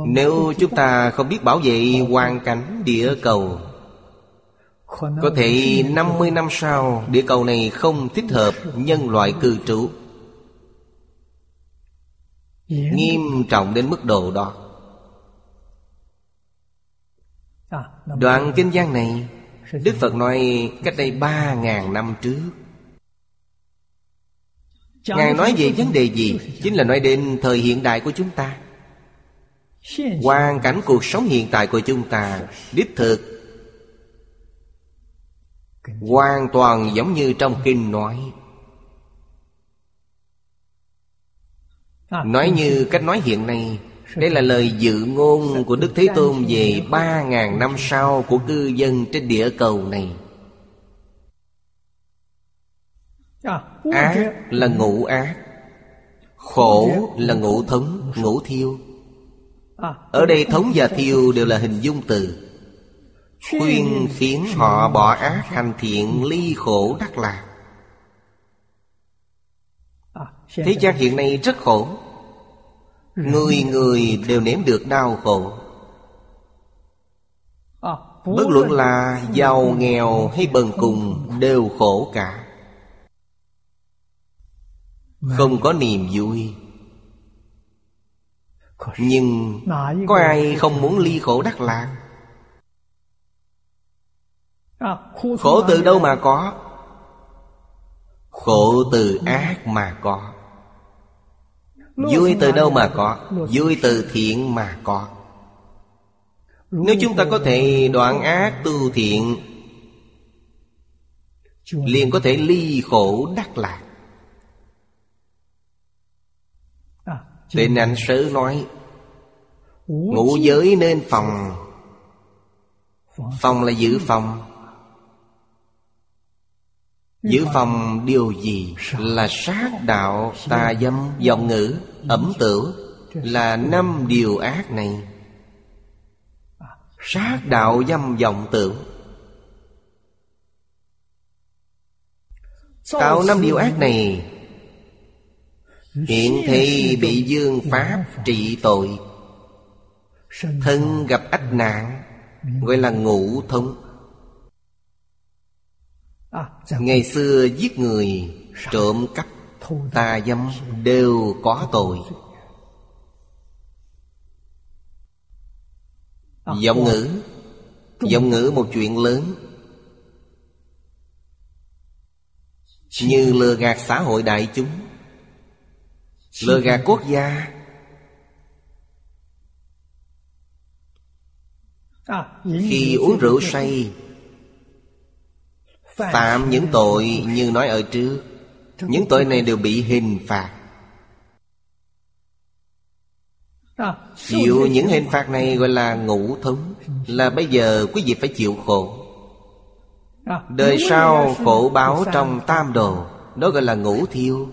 Nếu chúng ta không biết bảo vệ, hoàn cảnh địa cầu, Có thể 50 năm sau, Địa cầu này không thích hợp nhân loại cư trú. Nghiêm trọng đến mức độ đó. Đoạn kinh giang này Đức Phật nói cách đây ba ngàn năm trước. Ngài nói về vấn đề gì? Chính là nói đến thời hiện đại của chúng ta. Hoàn cảnh cuộc sống hiện tại của chúng ta Đích thực Hoàn toàn giống như trong kinh nói. Nói như cách nói hiện nay Đây là lời dự ngôn của Đức Thế Tôn Về ba ngàn năm sau của cư dân trên địa cầu này. Ác là ngũ ác Khổ là ngũ thống, ngũ thiêu. Ở đây thống và thiêu đều là hình dung từ. Khuyên khiến họ bỏ ác hành thiện ly khổ đắc lạc. Thế gian hiện nay rất khổ. Người người đều nếm được đau khổ. Bất luận là giàu nghèo hay bần cùng đều khổ cả. Không có niềm vui. Nhưng có ai không muốn ly khổ đắc lạc Khổ từ đâu mà có? Khổ từ ác mà có. Vui từ đâu mà có? Vui từ thiện mà có. Nếu chúng ta có thể đoạn ác tu thiện Liền có thể ly khổ đắc lạc. Tên anh sớ nói Ngũ giới nên phòng. Phòng là giữ phòng. Giữ phòng điều gì là sát đạo tà dâm dòng ngữ, ẩm tử Là năm điều ác này. Sát đạo dâm dòng tử Tạo năm điều ác này. Hiện thì bị dương pháp trị tội. Thân gặp ách nạn, Gọi là ngũ thông. Ngày xưa giết người Trộm cắp Tà dâm đều có tội. À, giọng ngữ. Giọng ngữ một chuyện lớn. Như lừa gạt xã hội đại chúng. Lừa gạt quốc gia. Khi uống rượu say Phạm những tội như nói ở trước. Những tội này đều bị hình phạt. Chịu những hình phạt này gọi là ngũ thống Là bây giờ quý vị phải chịu khổ. Đời sau khổ báo trong tam đồ Đó gọi là ngũ thiêu.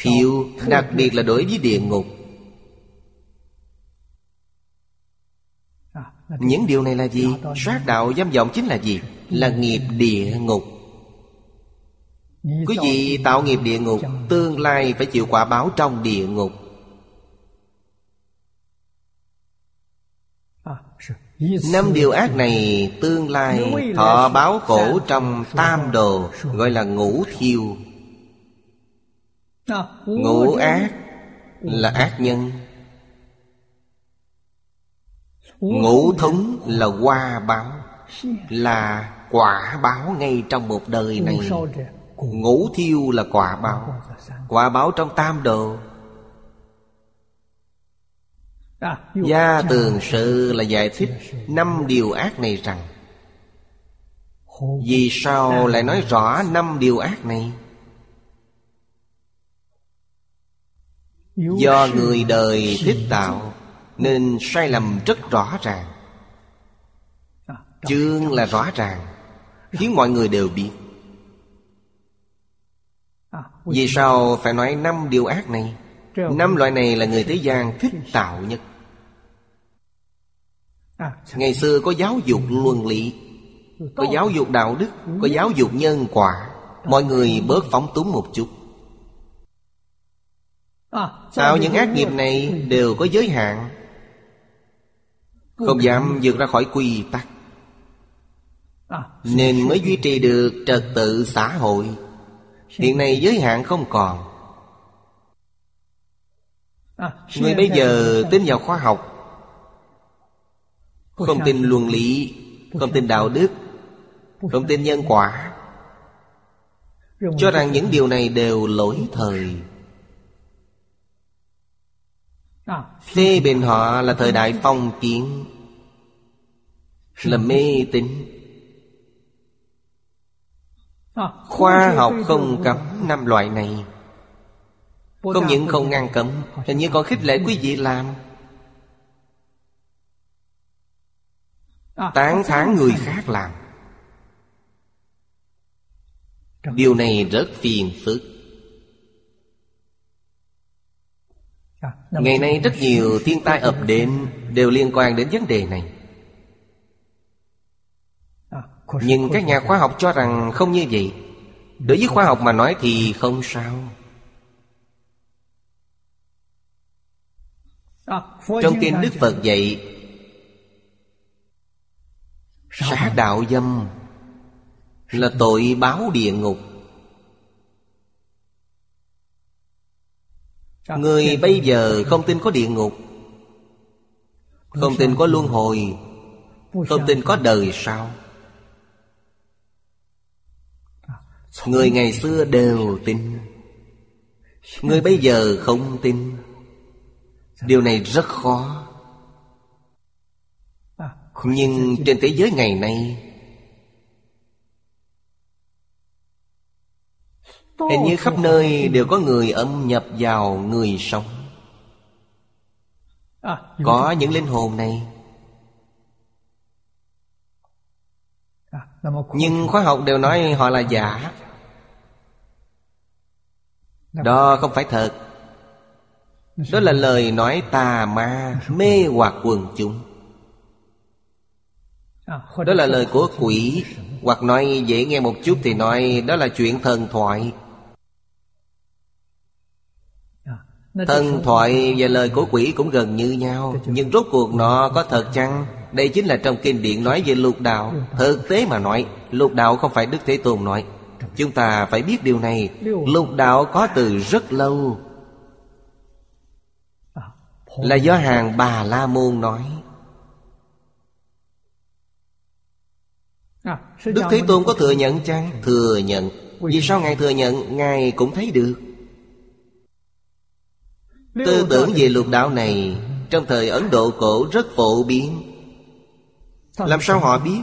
Thiêu đặc biệt là đối với địa ngục. những điều này là gì? Sát đạo dâm vọng chính là gì? Là nghiệp địa ngục. Quý vị tạo nghiệp địa ngục tương lai phải chịu quả báo trong địa ngục. Năm điều ác này tương lai thọ báo khổ trong tam đồ Gọi là ngũ thiêu. Ngũ ác là ác nhân. Ngũ thống là hoa báo Là quả báo ngay trong một đời này. Ngũ thiêu là quả báo. Quả báo trong tam đồ. Gia tường sự là giải thích Năm điều ác này rằng Vì sao lại nói rõ năm điều ác này? Do người đời thích tạo. Nên sai lầm rất rõ ràng. Chương là rõ ràng, Khiến mọi người đều biết. Vì sao phải nói năm điều ác này? Năm loại này là người thế gian thích tạo nhất. Ngày xưa có giáo dục luân lý, Có giáo dục đạo đức, Có giáo dục nhân quả. Mọi người bớt phóng túng một chút. Tạo những ác nghiệp này đều có giới hạn. Không dám vượt ra khỏi quy tắc. Nên mới duy trì được trật tự xã hội. Hiện nay giới hạn không còn. Người bây giờ tin vào khoa học Không tin luân lý Không tin đạo đức Không tin nhân quả. Cho rằng những điều này đều lỗi thời Phê bình họ là thời đại phong kiến Là mê tín. Khoa học không cấm năm loại này. Không những không ngăn cấm Hình như còn khích lệ quý vị làm. Tán thán người khác làm. Điều này rất phiền phức Ngày nay rất nhiều thiên tai ập đến Đều liên quan đến vấn đề này. Nhưng các nhà khoa học cho rằng không như vậy. Đối với khoa học mà nói thì không sao. Trong kinh Đức Phật dạy Sát đạo dâm Là tội báo địa ngục Người bây giờ không tin có địa ngục Không tin có luân hồi Không tin có đời sau. Người ngày xưa đều tin Người bây giờ không tin. Điều này rất khó. Nhưng trên thế giới ngày nay Hình như khắp nơi đều có người âm nhập vào người sống. Có những linh hồn này. Nhưng khoa học đều nói họ là giả. Đó không phải thật. Đó là lời nói tà ma Mê hoặc quần chúng. Đó là lời của quỷ. Hoặc nói dễ nghe một chút thì nói Đó là chuyện thần thoại Thần thoại và lời của quỷ cũng gần như nhau Nhưng rốt cuộc nó có thật chăng? Đây chính là trong kinh điển nói về lục đạo. Thực tế mà nói Lục đạo không phải Đức Thế Tôn nói. Chúng ta phải biết điều này. Lục đạo có từ rất lâu. Là do hàng Bà La Môn nói. Đức Thế Tôn có thừa nhận chăng? Thừa nhận. Vì sao Ngài thừa nhận? Ngài cũng thấy được Tư tưởng về lục đạo này Trong thời Ấn Độ cổ rất phổ biến. Làm sao họ biết?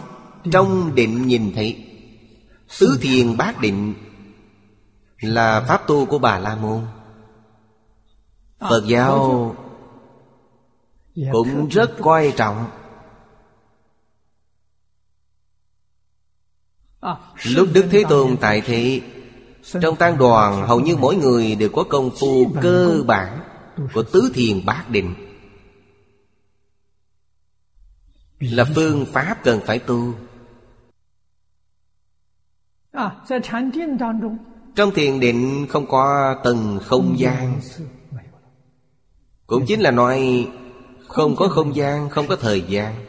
Trong định nhìn thấy Tứ thiền bát định Là pháp tu của Bà La Môn. Phật giáo Cũng rất coi trọng. Lúc Đức Thế Tôn tại thị Trong tăng đoàn hầu như mỗi người đều có công phu cơ bản của tứ thiền bát định. Là phương pháp cần phải tu. Trong thiền định không có tầng không gian. cũng chính là nói không có không gian không có thời gian.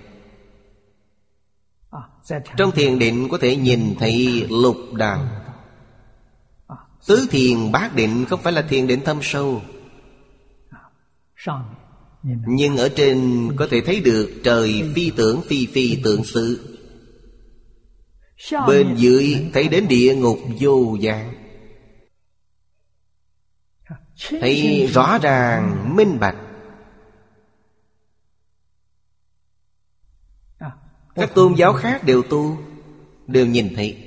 Trong thiền định có thể nhìn thấy lục đàm tứ thiền bát định không phải là thiền định thâm sâu nhưng ở trên có thể thấy được trời phi tưởng phi phi tượng sự Bên dưới thấy đến địa ngục vô dạng. Thấy rõ ràng minh bạch. Các tôn giáo khác đều tu Đều nhìn thấy.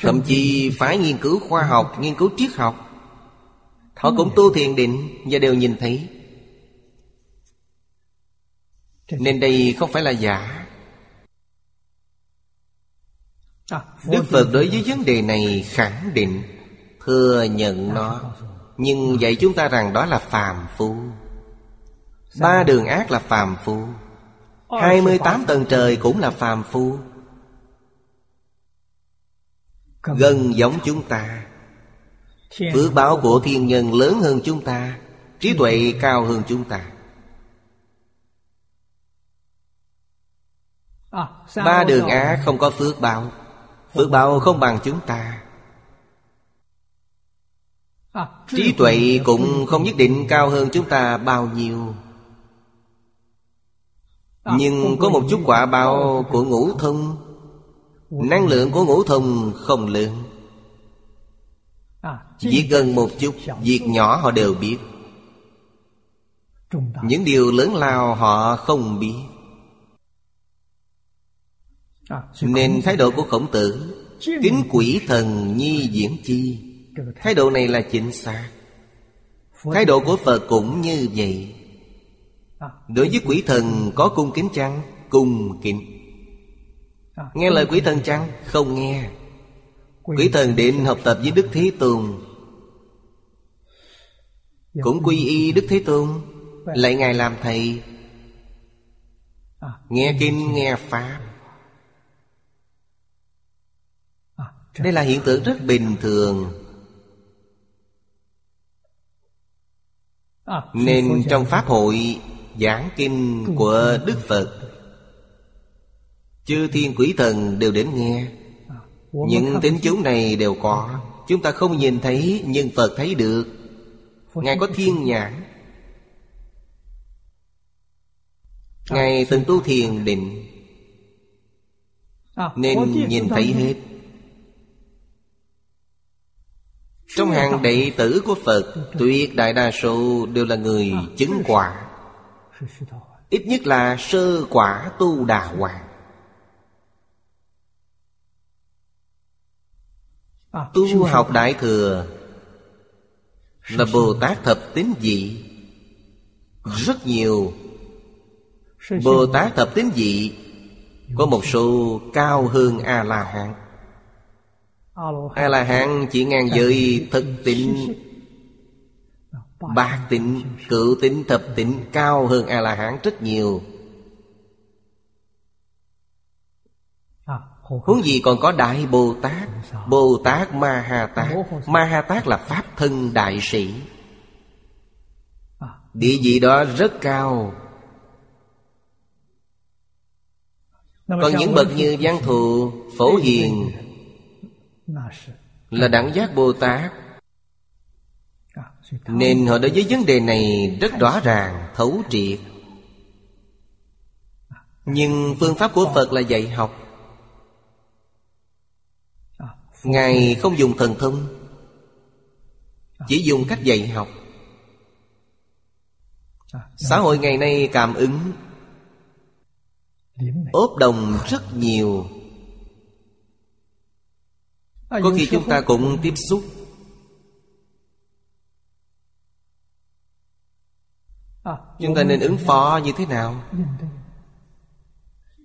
Thậm chí phải nghiên cứu khoa học Nghiên cứu triết học Họ cũng tu thiền định Và đều nhìn thấy. Nên đây không phải là giả. Đức Phật đối với vấn đề này khẳng định, Thừa nhận nó. Nhưng dạy chúng ta rằng đó là phàm phu. Ba đường ác là phàm phu. 28 tầng trời cũng là phàm phu. Gần giống chúng ta. Phước báo của thiên nhân lớn hơn chúng ta Trí tuệ cao hơn chúng ta. Ba đường ác không có phước báo. Phước báo không bằng chúng ta. Trí tuệ cũng không nhất định cao hơn chúng ta bao nhiêu. Nhưng có một chút quả báo của ngũ thông. Năng lượng của ngũ thông không lớn Chỉ gần một chút Việc nhỏ họ đều biết. Những điều lớn lao họ không biết. Nên thái độ của khổng tử Kính quỷ thần nhi diễn chi. Thái độ này là chính xác. Thái độ của Phật cũng như vậy. Đối với quỷ thần có cung kính chăng? Cung kính. Nghe lời quỷ thần chăng? Không nghe Quỷ thần định học tập với Đức Thế Tôn. Cũng quy y Đức Thế Tôn. Lại Ngài làm thầy. Nghe kinh nghe Pháp. Đây là hiện tượng rất bình thường. Nên trong Pháp hội giảng kinh của Đức Phật Chư thiên quỷ thần đều đến nghe Những tính chúng này đều có. Chúng ta không nhìn thấy nhưng Phật thấy được. Ngài có thiên nhãn. Ngài từng tu thiền định. Nên nhìn thấy hết. Trong hàng đệ tử của Phật Tuyệt đại đa số đều là người chứng quả. Ít nhất là sơ quả tu đà hoàng Tu học Đại Thừa Là Bồ Tát thập tín dị. Rất nhiều Bồ Tát thập tín dị Có một số cao hơn A-la-hán. A-la-hán. Chỉ ngang giới thực tịnh Bạc tịnh, cựu tịnh, thập tịnh Cao hơn A-la-hán rất nhiều Huống gì còn có Đại Bồ Tát Bồ Tát Ma Ha Tát Ma Ha Tát là Pháp thân đại sĩ. Địa vị đó rất cao. Còn những bậc như Giang Thụ Phổ Hiền Là đẳng giác Bồ Tát Nên họ đối với vấn đề này rất rõ ràng, thấu triệt. Nhưng phương pháp của Phật là dạy học. Ngài không dùng thần thông, Chỉ dùng cách dạy học. Xã hội ngày nay cảm ứng, Ốp đồng rất nhiều. Có khi chúng ta cũng tiếp xúc. Chúng ta nên ứng phó như thế nào?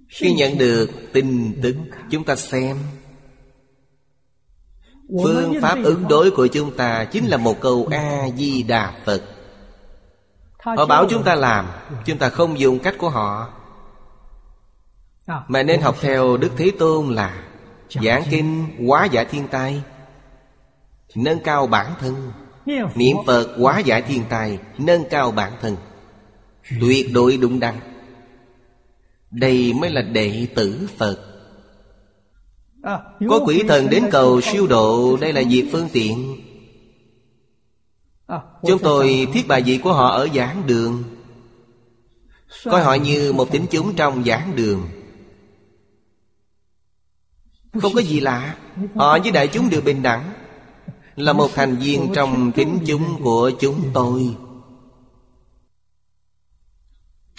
Khi nhận được tin tức, Chúng ta xem. Phương pháp ứng đối của chúng ta Chính là một câu A-di-đà Phật. Họ bảo chúng ta làm Chúng ta không dùng cách của họ. Mà nên học theo Đức Thế Tôn là Giảng kinh hóa giải thiên tai Nâng cao bản thân. Niệm Phật hóa giải thiên tai Nâng cao bản thân. Tuyệt đối đúng đắn. Đây mới là đệ tử Phật có quỷ thần đến cầu siêu độ, Đây là việc phương tiện. Chúng tôi thiết bài vị của họ ở giảng đường. Coi họ như một tín chúng trong giảng đường. Không có gì lạ, Họ với đại chúng đều bình đẳng, Là một thành viên trong tính chúng của chúng tôi.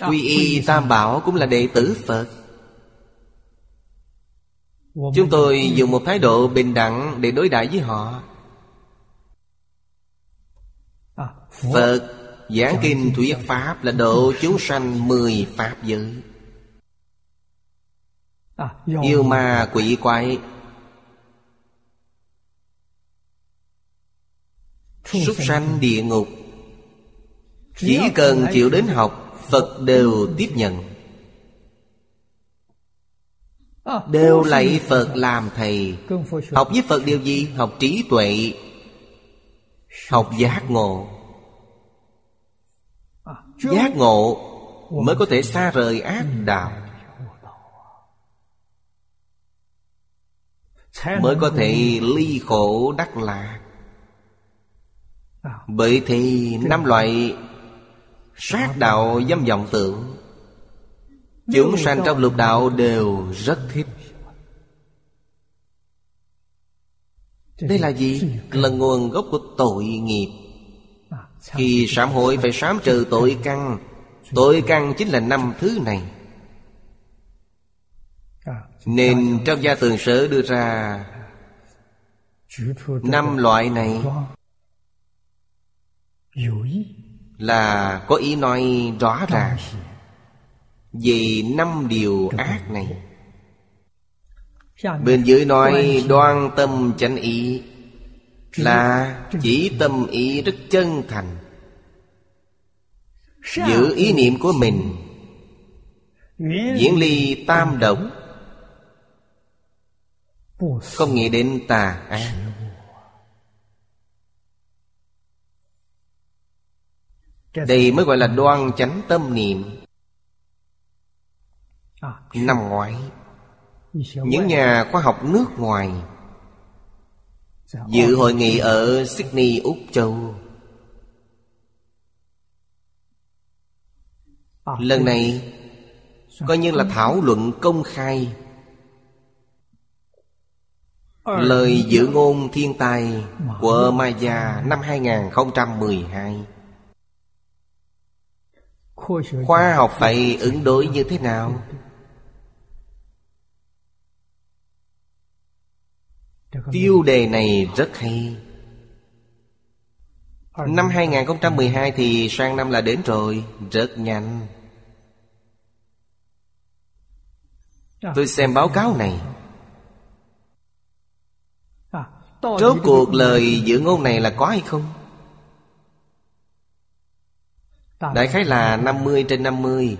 Quy y Tam Bảo cũng là đệ tử Phật. Chúng tôi dùng một thái độ bình đẳng để đối đãi với họ. Phật giảng kinh thuyết Pháp là độ chúng sanh mười Pháp giới. Yêu ma quỷ quái. Súc sanh địa ngục. Chỉ cần chịu đến học Phật đều tiếp nhận Đều lạy Phật làm thầy. Học với Phật điều gì? Học trí tuệ. Học giác ngộ. Giác ngộ Mới có thể xa rời ác đạo. Mới có thể ly khổ đắc lạc. Bởi thì năm loại Sát đạo dâm vọng tưởng Chúng sanh trong lục đạo đều rất thích. Đây là gì? Là nguồn gốc của tội nghiệp. Khi sám hối, phải sám trừ tội căn. Tội căn chính là năm thứ này. Nên trong gia tường sở đưa ra Năm loại này Là có ý nói rõ ràng. Về năm điều ác này. Bên dưới nói đoan tâm chánh ý Là chỉ tâm ý rất chân thành. Giữ ý niệm của mình Diễn ly tam độc Không nghĩ đến tà ác. Đây mới gọi là đoan chánh tâm niệm Năm ngoái những nhà khoa học nước ngoài dự hội nghị ở sydney úc châu. Lần này coi như là thảo luận công khai. Lời dự ngôn thiên tai của Maya năm 2012 khoa học phải ứng đối như thế nào Tiêu đề này rất hay. Năm 2012 thì sang năm là đến rồi Rất nhanh. Tôi xem báo cáo này. Rốt cuộc lời dự ngôn này là có hay không? Đại khái là 50 trên 50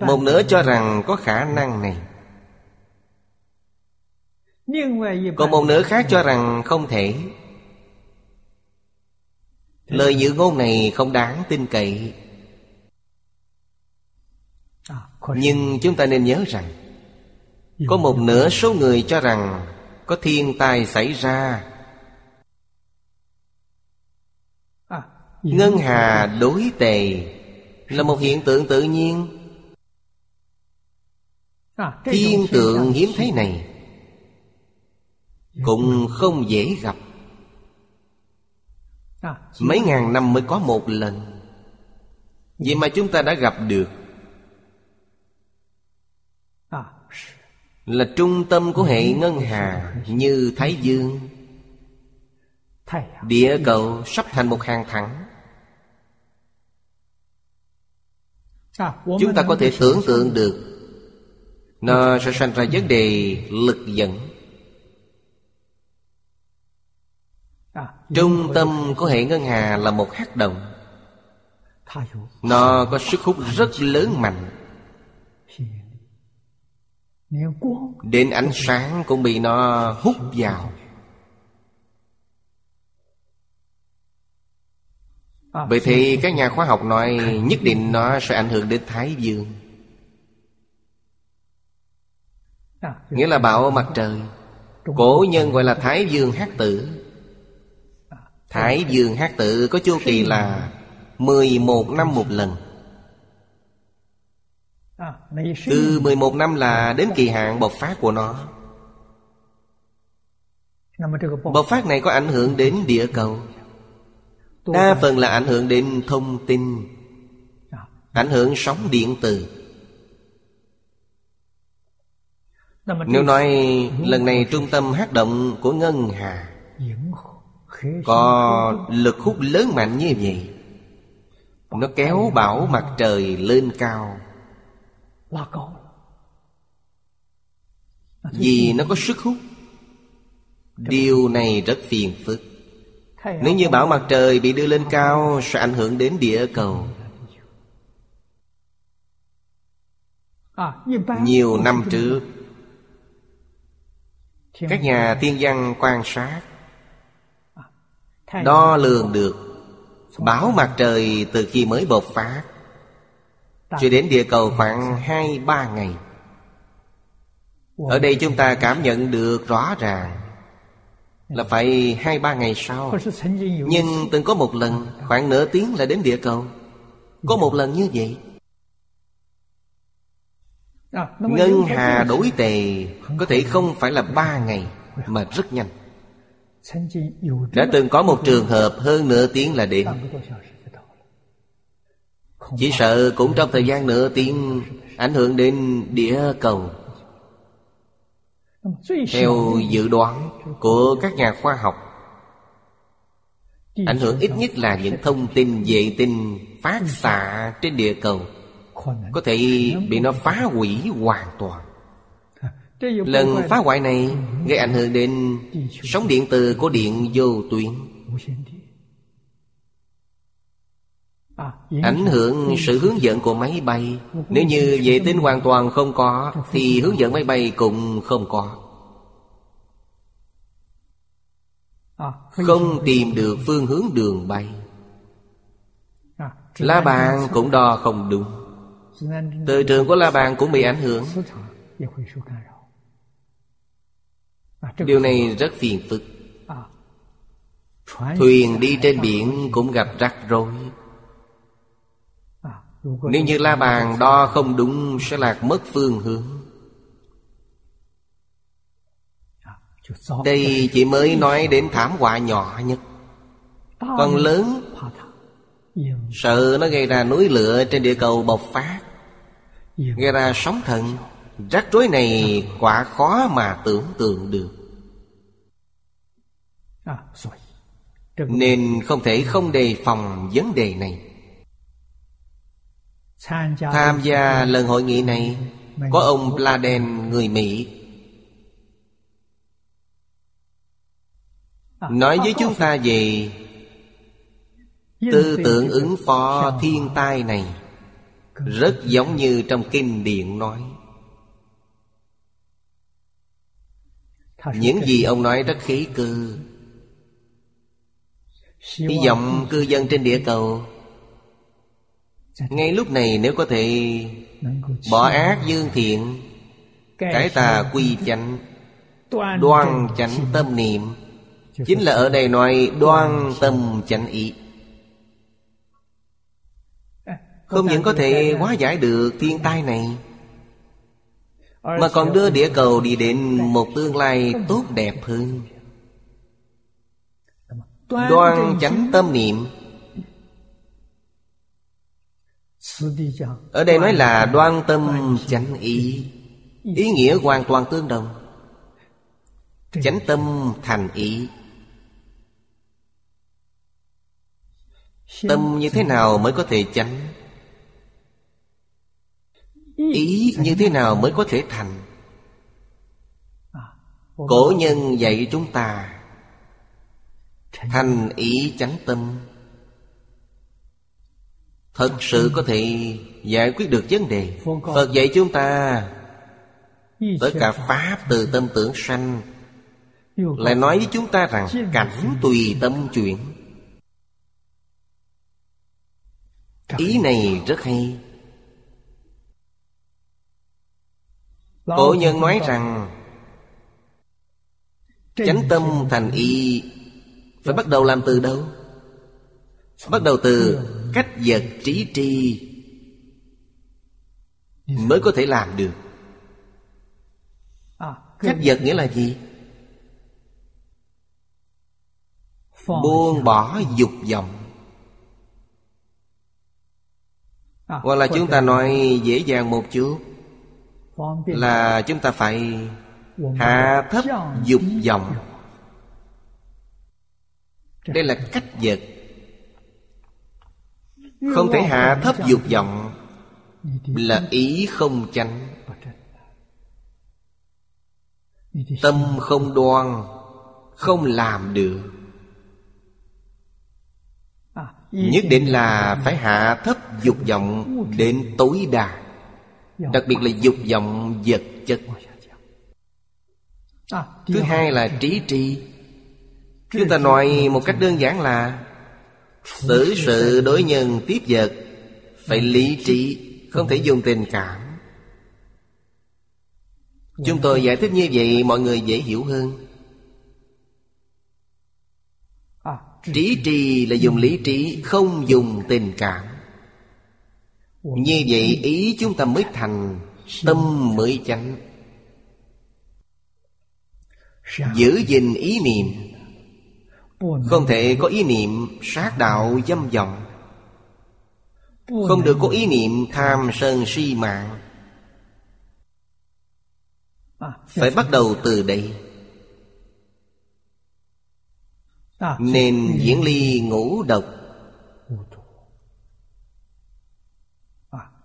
Một nửa cho rằng có khả năng này còn một nửa khác cho rằng không thể. Lời dự ngôn này không đáng tin cậy. À, Nhưng chúng ta nên nhớ rằng Có một nửa số người cho rằng Có thiên tai xảy ra. À, Ngân hà đối tề Là một hiện tượng tự nhiên. À, Thiên tượng hiếm thấy này cũng không dễ gặp. Mấy ngàn năm mới có một lần. Vậy mà chúng ta đã gặp được. Là trung tâm của hệ ngân hà như thái dương. Địa cầu sắp thành một hàng thẳng. Chúng ta có thể tưởng tượng được. nó sẽ sanh ra vấn đề lực dẫn Trung tâm của hệ ngân hà là một hắc động. Nó có sức hút rất lớn mạnh. Đến ánh sáng cũng bị nó hút vào. Vậy thì các nhà khoa học nói Nhất định nó sẽ ảnh hưởng đến Thái Dương. Nghĩa là bảo mặt trời. Cổ nhân gọi là Thái Dương hát tử. Thái dương hát tự có chu kỳ là 11 năm một lần. Từ 11 năm là đến kỳ hạn bộc phát của nó. Bộc phát này có ảnh hưởng đến địa cầu. Đa phần là ảnh hưởng đến thông tin, Ảnh hưởng sóng điện tử Nếu nói lần này trung tâm hát động của Ngân Hà có lực hút lớn mạnh như vậy Nó kéo bảo mặt trời lên cao. Vì nó có sức hút. Điều này rất phiền phức. Nếu như bảo mặt trời bị đưa lên cao Sẽ ảnh hưởng đến địa cầu. Nhiều năm trước Các nhà thiên văn quan sát Đo lường được Bảo mặt trời từ khi mới bộc phát Cho đến địa cầu khoảng hai ba ngày. Ở đây chúng ta cảm nhận được rõ ràng Là phải hai ba ngày sau. Nhưng từng có một lần Khoảng nửa tiếng là đến địa cầu. Có một lần như vậy. Ngân hà đổi tề Có thể không phải là ba ngày Mà rất nhanh Đã từng có một trường hợp hơn nửa tiếng là đến Chỉ sợ cũng trong thời gian nửa tiếng Ảnh hưởng đến địa cầu. Theo dự đoán của các nhà khoa học Ảnh hưởng ít nhất là những thông tin vệ tinh phát xạ trên địa cầu có thể bị nó phá hủy hoàn toàn Lần phá hoại này gây ảnh hưởng đến sóng điện từ của điện vô tuyến. Ảnh hưởng sự hướng dẫn của máy bay. Nếu như vệ tinh hoàn toàn không có Thì hướng dẫn máy bay cũng không có. Không tìm được phương hướng đường bay. La bàn cũng đo không đúng. Từ trường của La Bàn cũng bị ảnh hưởng Điều này rất phiền phức. Thuyền đi trên biển cũng gặp rắc rối. Nếu như la bàn đo không đúng Sẽ lạc mất phương hướng. Đây chỉ mới nói đến thảm họa nhỏ nhất. Còn lớn Sợ nó gây ra núi lửa trên địa cầu bộc phát. Gây ra sóng thần. Rắc rối này quả khó mà tưởng tượng được Nên không thể không đề phòng vấn đề này. Tham gia lần hội nghị này Có ông Pladen người Mỹ. Nói với chúng ta về Tư tưởng ứng phó thiên tai này. Rất giống như trong kinh điển nói. Những gì ông nói rất khí cư Hy vọng cư dân trên địa cầu. Ngay lúc này nếu có thể Bỏ ác dương thiện Cái tà quy chánh Đoan chánh tâm niệm. Chính là ở đây nói đoan tâm chánh ý. Không những có thể hóa giải được thiên tai này Mà còn đưa địa cầu đi đến một tương lai tốt đẹp hơn Đoan chánh tâm niệm. Ở đây nói là đoan tâm chánh ý. Ý. Nghĩa hoàn toàn tương đồng. Chánh tâm thành ý. Tâm như thế nào mới có thể chánh? Ý như thế nào mới có thể thành? Cổ nhân dạy chúng ta Thành ý chánh tâm. Thật sự có thể giải quyết được vấn đề. Phật dạy chúng ta Tất cả Pháp từ tâm tưởng sanh. Lại nói với chúng ta rằng Cảnh tùy tâm chuyển. Ý này rất hay. Cổ nhân nói rằng, Chánh tâm thành ý phải bắt đầu làm từ đâu? Bắt đầu từ cách vật trí tri Mới có thể làm được Cách vật nghĩa là gì? Buông bỏ dục vọng Hoặc là chúng ta nói dễ dàng một chút Là chúng ta phải hạ thấp dục vọng đây là cách vật không thể hạ thấp dục vọng, là ý không chánh. Tâm không đoan, không làm được. Nhất định là phải hạ thấp dục vọng đến tối đa, đặc biệt là dục vọng vật chất. Thứ hai là trí trí Chúng ta nói một cách đơn giản là, Xử sự đối nhân tiếp vật, Phải lý trị Không thể dùng tình cảm. Chúng tôi giải thích như vậy, mọi người dễ hiểu hơn. Trí trì là dùng lý trí, Không dùng tình cảm. Như vậy, ý chúng ta mới thành, Tâm mới chánh. Giữ gìn ý niệm không thể có ý niệm sát đạo dâm vọng Không được có ý niệm tham sân si mạng. Phải bắt đầu từ đây. Nên diễn ly ngũ độc.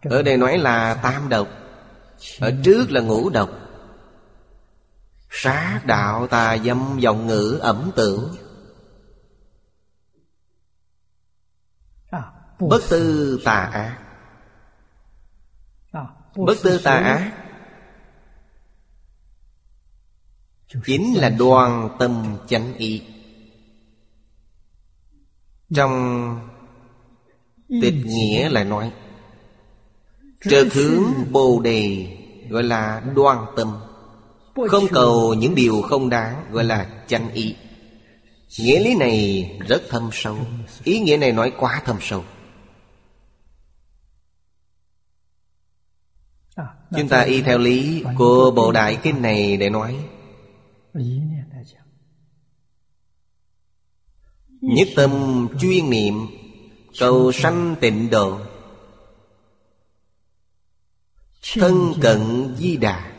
Ở đây nói là tam độc. Ở trước là ngũ độc. Sát đạo tà dâm dòng ngữ ẩm tưởng. Bất tư tà ác. Bất tư tà ác. Chính là đoàn tâm chánh ý. Trong tịch nghĩa là nói Trượt hướng bồ đề gọi là đoan tâm. Không cầu những điều không đáng gọi là chánh ý. Nghĩa lý này rất thâm sâu. Ý nghĩa này nói quá thâm sâu. Chúng ta y theo lý của Bộ Đại Kinh này để nói. Nhất tâm chuyên niệm, Cầu sanh tịnh độ. Thân cận di đà.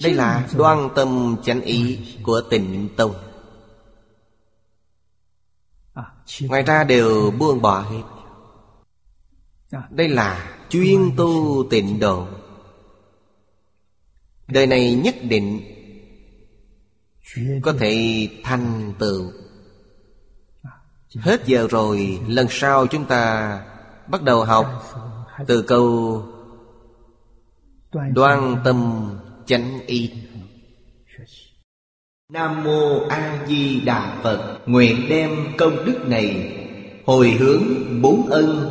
Đây là đoan tâm chánh ý của tịnh tông. Ngoài ra đều buông bỏ hết. Đây là chuyên tu tịnh độ. Đời này nhất định Có thể thành tựu. Hết giờ rồi Lần sau chúng ta Bắt đầu học Từ câu Đoan tâm chánh y Nam mô A Di Đà Phật, nguyện đem công đức này hồi hướng bốn ân